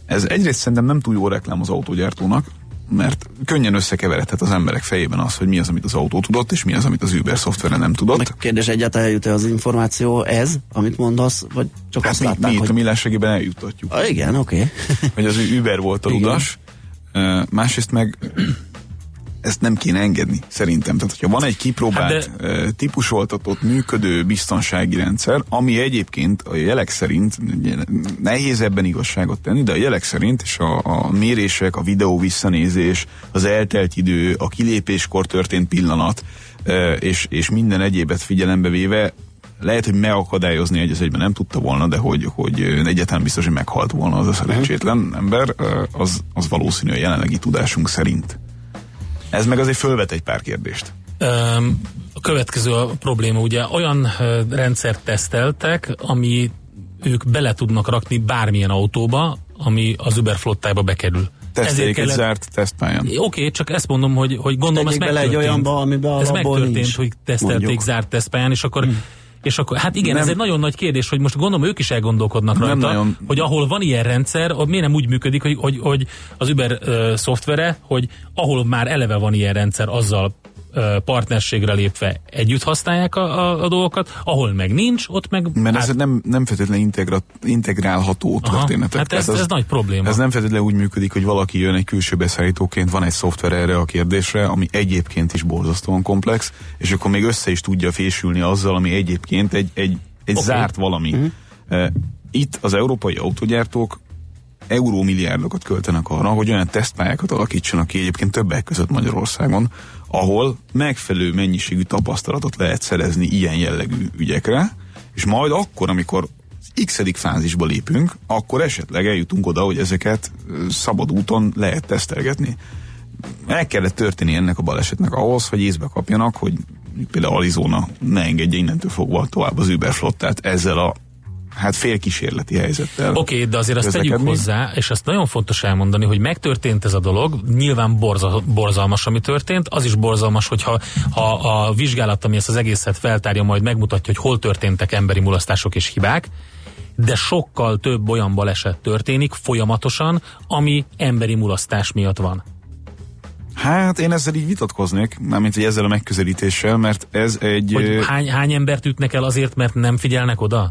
Ez egyrészt szerintem nem túl jó reklám az autógyártónak, mert könnyen összekeveredhet az emberek fejében az, hogy mi az, amit az autó tudott, és mi az, amit az Uber szoftvere nem tudott. Meg kérdés, egyáltalán eljut-e az információ ez, amit mondasz, vagy csak Hát azt mi, látták, mi itt hogy... a millásregében eljutatjuk. Ah, igen, oké. hogy az Uber volt a ludas, Ö, másrészt meg ezt nem kéne engedni, szerintem. Tehát, hogyha van egy kipróbált, Hát hát típusvoltatott, működő biztonsági rendszer, ami egyébként a jelek szerint, nehéz ebben igazságot tenni, de a jelek szerint, és a, a mérések, a videó visszanézés, az eltelt idő, a kilépéskor történt pillanat, és, és minden egyébet figyelembe véve, lehet, hogy megakadályozni egy az egyben nem tudta volna, de hogy, hogy egyáltalán biztos, hogy meghalt volna az a szerencsétlen ember, ö, az, az valószínű a jelenlegi tudásunk szerint. Ez meg azért fölvet egy pár kérdést. Öm, a következő a probléma, ugye olyan ö, rendszert teszteltek, ami ők bele tudnak rakni bármilyen autóba, ami az Uber flottába bekerül. Teszteljék egy zárt tesztpályán. Oké, okay, csak ezt mondom, hogy, hogy gondolom ez Tegyék bele egy megtörtént. olyanba, amiben ez megtörtént, nincs, hogy tesztelték mondjuk. zárt tesztpályán, és akkor és akkor, hát igen, Nem. ez egy nagyon nagy kérdés, hogy most gondolom ők is elgondolkodnak rajta, nagyon. hogy ahol van ilyen rendszer, ott miért nem úgy működik, hogy, hogy, hogy az Uber uh, szoftvere, hogy ahol már eleve van ilyen rendszer, azzal partnerségre lépve együtt használják a, a, a dolgokat, ahol meg nincs, ott meg Mert ez nem, nem feltétlenül integra, integrálható Aha, történetek. hát ez- Tehát ez nagy probléma. Ez nem feltétlenül úgy működik, hogy valaki jön egy külső beszállítóként, van egy szoftver erre a kérdésre, ami egyébként is borzasztóan komplex, és akkor még össze is tudja fésülni azzal, ami egyébként egy, egy, egy Oké. zárt valami. Mhm. Uh, Itt az európai autogyártók eurómilliárdokat költenek arra, hogy olyan tesztpályákat alakítsanak ki egyébként többek között Magyarországon, ahol megfelelő mennyiségű tapasztalatot lehet szerezni ilyen jellegű ügyekre, és majd akkor, amikor x fázisba lépünk, akkor esetleg eljutunk oda, hogy ezeket szabad úton lehet tesztelgetni. El kellett történni ennek a balesetnek ahhoz, hogy észbe kapjanak, hogy például Arizona ne engedje innentől fogva tovább az Uber flottát ezzel a hát félkísérleti helyzettel. Oké, okay, de azért azt tegyük hozzá, és azt nagyon fontos elmondani, hogy megtörtént ez a dolog, nyilván borza, borzalmas, ami történt, az is borzalmas, hogyha ha a vizsgálat, ami ezt az egészet feltárja, majd megmutatja, hogy hol történtek emberi mulasztások és hibák, de sokkal több olyan baleset történik folyamatosan, ami emberi mulasztás miatt van. Hát én ezzel így vitatkoznék, mármint hogy ezzel a megközelítéssel, mert ez egy... Hogy hány, hány embert ütnek el azért, mert nem figyelnek oda?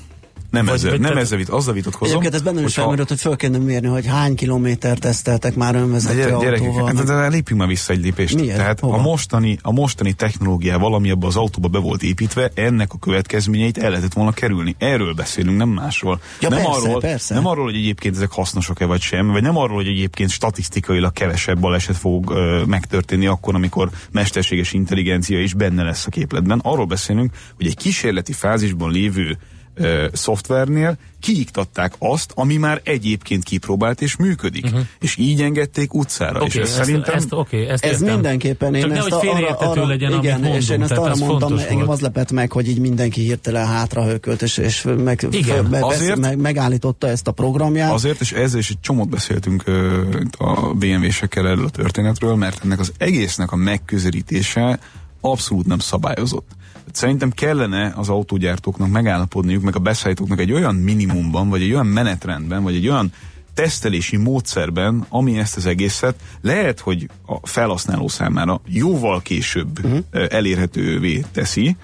nem vagy- ezzel, vagy nem te- ezzel vit, azzal vitatkozom. Egyébként ez bennem is felmerült, hogy föl kéne mérni, hogy hány kilométer teszteltek már De önvezető gyere- gyerekek, autóval. hát, meg- de, de lépjünk már vissza egy lépést. Miért? Tehát Hova? a mostani, a mostani technológiával, ami abban az autóba be volt építve, ennek a következményeit el lehetett volna kerülni. Erről beszélünk, nem másról. Ja, nem, persze, arról, persze. nem arról, hogy egyébként ezek hasznosak-e vagy sem, vagy nem arról, hogy egyébként statisztikailag kevesebb baleset fog ö, megtörténni akkor, amikor mesterséges intelligencia is benne lesz a képletben. Arról beszélünk, hogy egy kísérleti fázisban lévő ö, szoftvernél kiiktatták azt, ami már egyébként kipróbált és működik. Uh-huh. És így engedték utcára. Oké, és ez ezt, szerintem... ezt, oké, ezt Ez értem. mindenképpen én Csak ezt nehogy a- félreérthető legyen, igen, amit mondunk, és én ezt arra ez mondtam, engem volt. az lepett meg, hogy így mindenki hirtelen hátra hökölt, és, és meg, Igen, meg, azért- meg, megállította ezt a programját. Azért, és ezzel is egy csomót beszéltünk ö, a BMW-sekkel erről a történetről, mert ennek az egésznek a megközelítése abszolút nem szabályozott. Szerintem kellene az autógyártóknak megállapodniuk, meg a beszállítóknak egy olyan minimumban, vagy egy olyan menetrendben, vagy egy olyan tesztelési módszerben, ami ezt az egészet lehet, hogy a felhasználó számára jóval később uh-huh. elérhetővé teszi,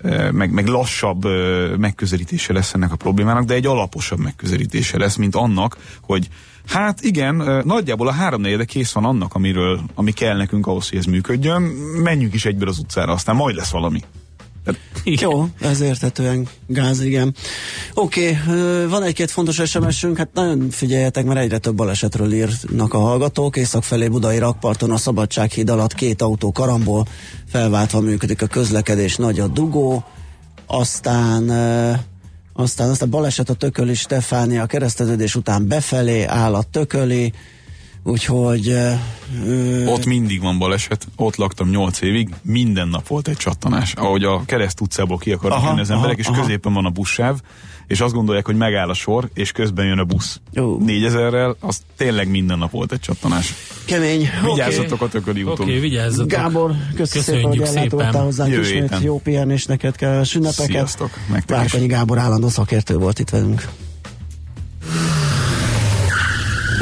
ö, meg, meg lassabb ö, megközelítése lesz ennek a problémának, de egy alaposabb megközelítése lesz, mint annak, hogy hát igen, nagyjából a háromnegyede kész van annak, amiről, ami kell nekünk ahhoz, hogy ez működjön, menjünk is egyből az utcára, aztán majd lesz valami. Jó, ez értetően gáz, igen. Oké, okay, van egy-két fontos SMS-ünk, hát nagyon figyeljetek, mert egyre több balesetről írnak a hallgatók. Észak felé Budai rakparton a Szabadsághíd alatt két autó karamból felváltva működik a közlekedés, nagy a dugó, aztán aztán aztán baleset a Tököli Stefánia a kereszteződés után befelé áll a Tököli, úgyhogy uh, Ott mindig van baleset, ott laktam 8 évig, minden nap volt egy csattanás. Ahogy a kereszt utcából ki akarnak Aha, jönni az emberek, aha, és aha. középen van a buszsáv, és azt gondolják, hogy megáll a sor, és közben jön a busz. 4000-rel, az tényleg minden nap volt egy csattanás. kemény. Vigyázzatok a tököli Oké, úton. okay, vigyázzatok. Gábor, köszönjük szépen, hogy szépen. hozzánk Jövő ismét. héten. Jó pihenés neked kellemes ünnepeket. Sziasztok. Várkonyi Gábor állandó szakértő volt itt velünk.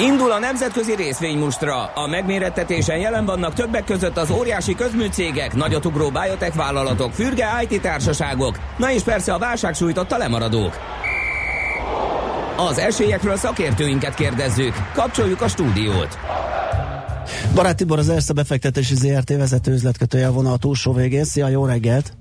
Indul a nemzetközi részvénymustra. A megmérettetésen jelen vannak többek között az óriási közműcégek, nagyotugró biotech vállalatok, fürge IT társaságok, na és persze a válság sújtotta lemaradók. Az esélyekről szakértőinket kérdezzük. Kapcsoljuk a stúdiót. Barát Tibor az Erste befektetési ZRT vezető üzletkötője a vonal túlsó végén. Szia, jó reggelt!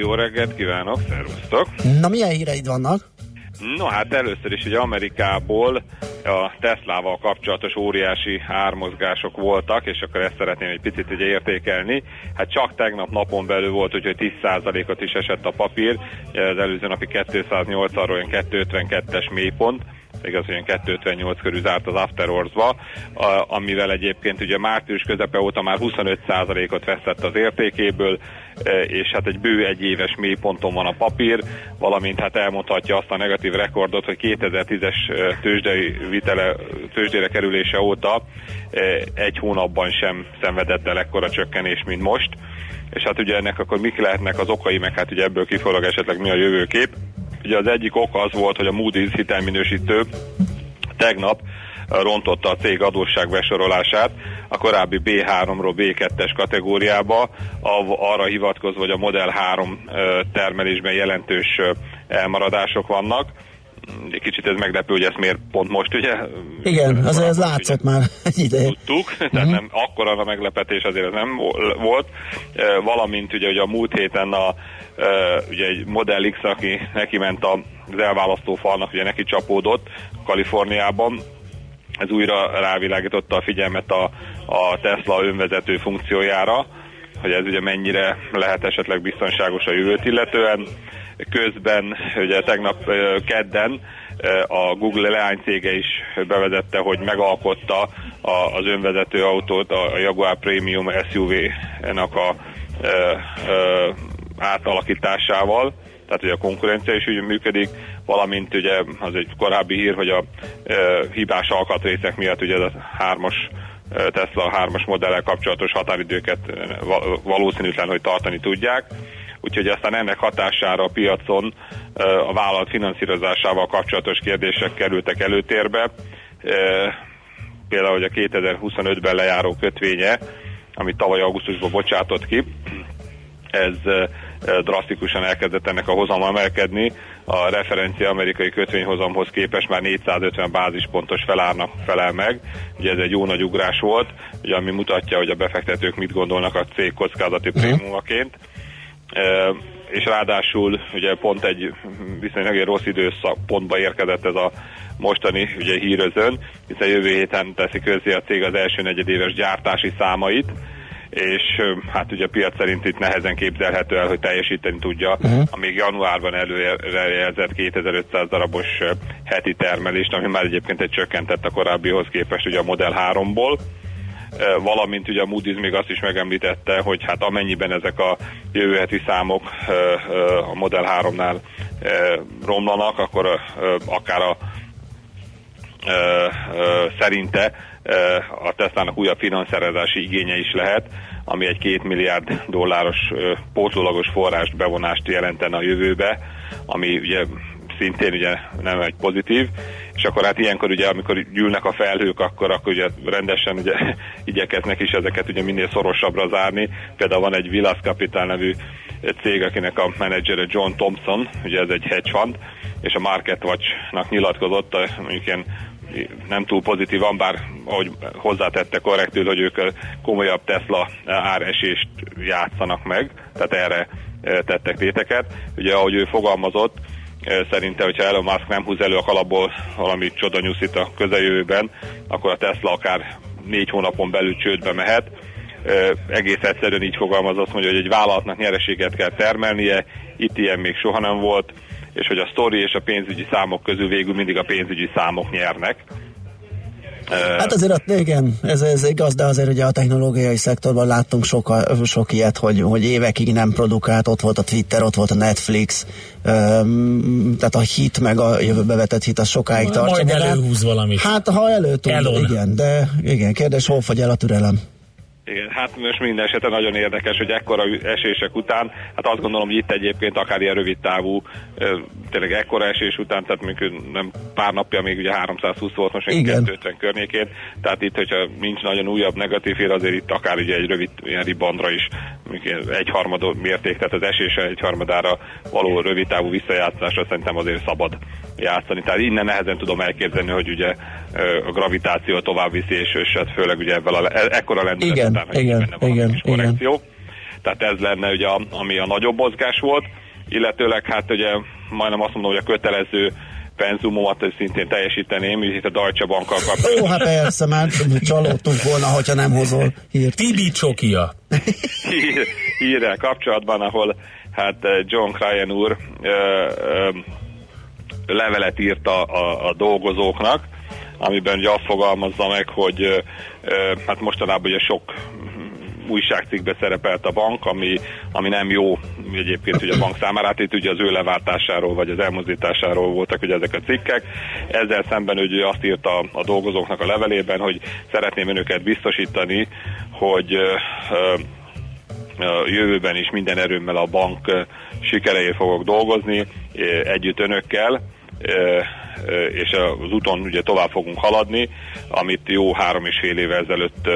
Jó reggelt kívánok, szervusztok! Na, milyen híreid vannak? No hát először is ugye Amerikából a Teslával kapcsolatos óriási ármozgások voltak, és akkor ezt szeretném egy picit ugye értékelni. Hát csak tegnap napon belül volt, úgyhogy 10%-ot is esett a papír, az előző napi 208-ról olyan 252-es mélypont, igaz, hogy 258 körül zárt az After Hours-ba, amivel egyébként ugye március közepe óta már 25%-ot vesztett az értékéből, és hát egy bő egy éves mélyponton van a papír, valamint hát elmondhatja azt a negatív rekordot, hogy 2010-es tőzsdei vitele, tőzsdére kerülése óta egy hónapban sem szenvedett el ekkora csökkenés, mint most. És hát ugye ennek akkor mik lehetnek az okai, meg hát ugye ebből kifolyólag esetleg mi a jövőkép. Ugye az egyik ok az volt, hogy a Moody's hitelminősítő tegnap rontotta a cég adósság besorolását a korábbi B3-ról B2-es kategóriába, arra hivatkozva, hogy a Model 3 termelésben jelentős elmaradások vannak. Egy kicsit ez meglepő, hogy ezt miért pont most, ugye? Igen, azért ez látszott már egy ideje. Tudtuk, tehát uh-huh. nem, akkora a meglepetés azért ez nem volt. Valamint ugye, hogy a múlt héten a ugye egy Model X, aki neki ment az elválasztó falnak, ugye neki csapódott Kaliforniában, ez újra rávilágította a figyelmet a, a Tesla önvezető funkciójára, hogy ez ugye mennyire lehet esetleg biztonságos a jövőt illetően. Közben ugye tegnap kedden a Google leánycége is bevezette, hogy megalkotta az önvezető autót, a Jaguar Premium SUV-nak a, átalakításával, tehát hogy a konkurencia is úgy működik, valamint ugye az egy korábbi hír, hogy a e, hibás alkatrészek miatt ugye a hármas Tesla hármas modellel kapcsolatos határidőket valószínűtlen, hogy tartani tudják. Úgyhogy aztán ennek hatására a piacon a vállalat finanszírozásával kapcsolatos kérdések kerültek előtérbe. Például, hogy a 2025-ben lejáró kötvénye, amit tavaly augusztusban bocsátott ki, ez drasztikusan elkezdett ennek a hozama emelkedni. A referencia amerikai kötvényhozamhoz képest már 450 bázispontos felárnak felel meg. Ugye ez egy jó nagy ugrás volt, ugye, ami mutatja, hogy a befektetők mit gondolnak a cég kockázati uh-huh. prémumaként. E, és ráadásul ugye pont egy viszonylag egy rossz időszakpontba érkezett ez a mostani ugye hírözön, hiszen jövő héten teszi közzé a cég az első negyedéves gyártási számait, és hát ugye a piac szerint itt nehezen képzelhető el, hogy teljesíteni tudja, uh-huh. amíg januárban előrejelzett 2500 darabos heti termelést, ami már egyébként egy csökkentett a korábbihoz képest ugye a Model 3-ból valamint ugye a Moody's még azt is megemlítette, hogy hát amennyiben ezek a jövő heti számok a Model 3-nál romlanak, akkor akár a szerinte a Tesla-nak újabb finanszírozási igénye is lehet, ami egy két milliárd dolláros pótlólagos forrást bevonást jelentene a jövőbe, ami ugye szintén ugye nem egy pozitív, és akkor hát ilyenkor ugye, amikor gyűlnek a felhők, akkor, akkor ugye rendesen ugye igyekeznek is ezeket ugye minél szorosabbra zárni. Például van egy Villas Capital nevű cég, akinek a menedzsere John Thompson, ugye ez egy hedge fund, és a Market Watch-nak nyilatkozott, mondjuk ilyen nem túl pozitívan, bár ahogy hozzátette korrektül, hogy ők komolyabb Tesla áresést játszanak meg, tehát erre e, tettek téteket. Ugye ahogy ő fogalmazott, e, szerinte, hogyha Elon Musk nem húz elő a kalapból valami csoda a közeljövőben, akkor a Tesla akár négy hónapon belül csődbe mehet. E, egész egyszerűen így fogalmazott, hogy egy vállalatnak nyereséget kell termelnie, itt ilyen még soha nem volt, és hogy a sztori és a pénzügyi számok közül végül mindig a pénzügyi számok nyernek. Hát azért ott, igen, ez, ez igaz, de azért ugye a technológiai szektorban láttunk sok, sok ilyet, hogy, hogy évekig nem produkált, ott volt a Twitter, ott volt a Netflix, um, tehát a hit meg a jövőbe vetett hit az sokáig Majd tartsa. magát. előhúz valamit. Hát ha előtt, igen, de igen, kérdés, hol fogy el a türelem? Igen, hát most minden esetre nagyon érdekes, hogy ekkora esések után, hát azt gondolom, hogy itt egyébként akár ilyen rövid távú, tényleg ekkora esés után, tehát mondjuk nem pár napja még ugye 320 volt, most még Igen. 250 környékén, tehát itt, hogyha nincs nagyon újabb negatív hír, azért itt akár ugye egy rövid ilyen ribandra is ilyen egyharmad mérték, tehát az esése egyharmadára való rövid távú visszajátszásra szerintem azért szabad játszani. Tehát innen nehezen tudom elképzelni, hogy ugye a gravitáció tovább viszi, és, és hát főleg ugye ebben a, e- ekkora lendület Igen, után, hogy igen, benne valami igen, kis korrekció. Tehát ez lenne ugye, a- ami a nagyobb mozgás volt, illetőleg hát ugye majdnem azt mondom, hogy a kötelező penzumomat szintén teljesíteném, így itt a Deutsche Bankkal kapcsolatban. hát persze, már csalódtunk volna, hogyha nem hozol hírt. Tibi Csokia. hír, hírrel kapcsolatban, ahol hát eh, John Cryan úr ö, ö, levelet írt a, a, a dolgozóknak, amiben ugye azt fogalmazza meg, hogy hát mostanában ugye sok újságcikkbe szerepelt a bank, ami, ami nem jó egyébként ugye a bank számára, hát itt ugye az ő leváltásáról vagy az elmozdításáról voltak ugye ezek a cikkek. Ezzel szemben ugye azt írta a, a dolgozóknak a levelében, hogy szeretném önöket biztosítani, hogy ö, ö, jövőben is minden erőmmel a bank sikereért fogok dolgozni, együtt önökkel, és az úton ugye tovább fogunk haladni, amit jó három és fél évvel ezelőtt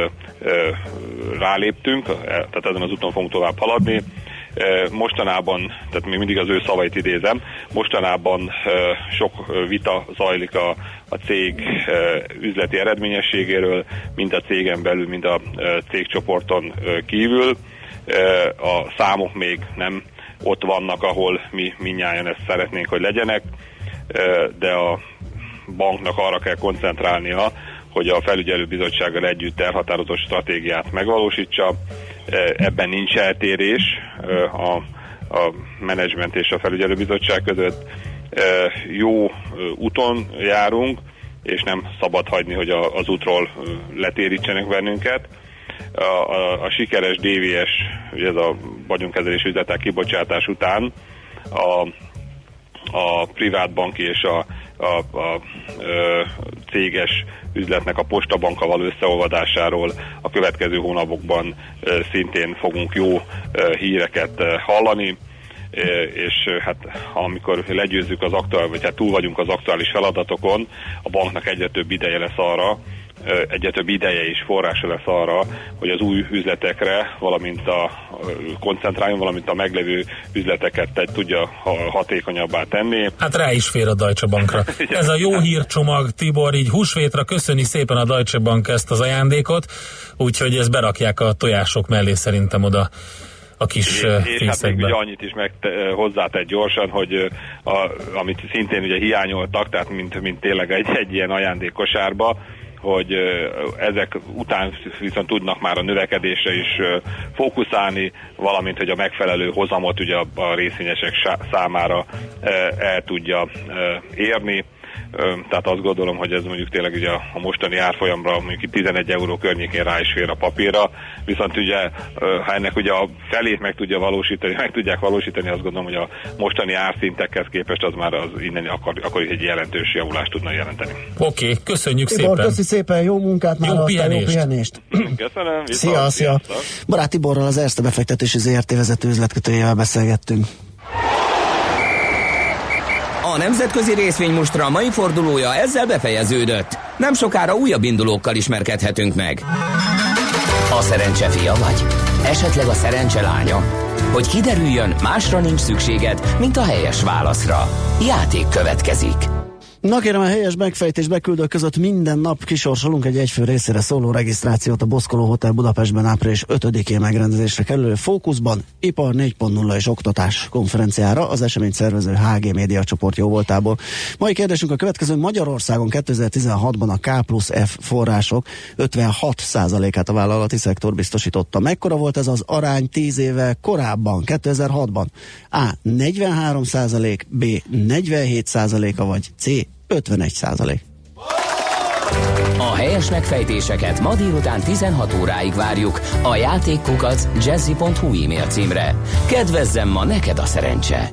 ráléptünk, tehát ezen az úton fogunk tovább haladni. Mostanában, tehát még mindig az ő szavait idézem, mostanában sok vita zajlik a, a cég üzleti eredményességéről, mind a cégen belül, mind a cégcsoporton kívül. A számok még nem ott vannak, ahol mi minnyáján ezt szeretnénk, hogy legyenek, de a banknak arra kell koncentrálnia, hogy a felügyelőbizottsággal együtt elhatározott stratégiát megvalósítsa. Ebben nincs eltérés a, a menedzsment és a felügyelőbizottság között. Jó úton járunk, és nem szabad hagyni, hogy a, az útról letérítsenek bennünket. A, a, a sikeres DVS, ez a vagyonkezelés üzletek kibocsátás után a a privát banki és a, a, a ö, céges üzletnek a postabanka való összeolvadásáról a következő hónapokban szintén fogunk jó híreket hallani. És hát amikor legyőzzük az aktuális, vagy hát túl vagyunk az aktuális feladatokon, a banknak egyre több ideje lesz arra, egyre több ideje és forrása lesz arra, hogy az új üzletekre, valamint a koncentráljon, valamint a meglevő üzleteket te- tudja ha- hatékonyabbá tenni. Hát rá is fér a Deutsche Bankra. Ez a jó hírcsomag, Tibor, így húsvétra köszöni szépen a Deutsche Bank ezt az ajándékot, úgyhogy ezt berakják a tojások mellé szerintem oda a kis ö, és hát még ugye annyit is meg hozzátett gyorsan, hogy a, amit szintén ugye hiányoltak, tehát mint, mint tényleg egy, egy ilyen ajándékkosárba, hogy ezek után viszont tudnak már a növekedésre is fókuszálni, valamint hogy a megfelelő hozamot ugye a, részvényesek számára el tudja érni. Tehát azt gondolom, hogy ez mondjuk tényleg ugye a mostani árfolyamra mondjuk itt 11 euró környékén rá is fér a papírra, viszont ugye ha ennek ugye a felét meg tudja valósítani, meg tudják valósítani, azt gondolom, hogy a mostani árszintekhez képest az már az innen akkor, akkor is egy jelentős javulást tudna jelenteni. Oké, okay, köszönjük Tibor, szépen. köszi szépen, jó munkát, már Jó aztán jó pihenést. pihenést. Köszönöm, Szia, viszont, szia. sziasztok. Barát Tiborral az Erste befektetési ZRT vezető üzletkötőjével beszélgettünk. A nemzetközi részvénymustra a mai fordulója ezzel befejeződött. Nem sokára újabb indulókkal ismerkedhetünk meg. A szerencse fia vagy? Esetleg a szerencse lánya? Hogy kiderüljön, másra nincs szükséged, mint a helyes válaszra. Játék következik. Na kérem, a helyes megfejtés beküldők között minden nap kisorsolunk egy egyfő részére szóló regisztrációt a Boszkoló Hotel Budapestben április 5-én megrendezésre kerülő Fókuszban, Ipar 4.0 és Oktatás konferenciára az esemény szervező HG Média csoport jó voltából. Mai kérdésünk a következő Magyarországon 2016-ban a K plusz F források 56%-át a vállalati szektor biztosította. Mekkora volt ez az arány 10 éve korábban, 2006-ban? A. 43%, B. 47%-a vagy C. 51 százalék. A helyes megfejtéseket ma délután 16 óráig várjuk a játékkukac jazzy.hu e-mail címre. Kedvezzem ma neked a szerencse!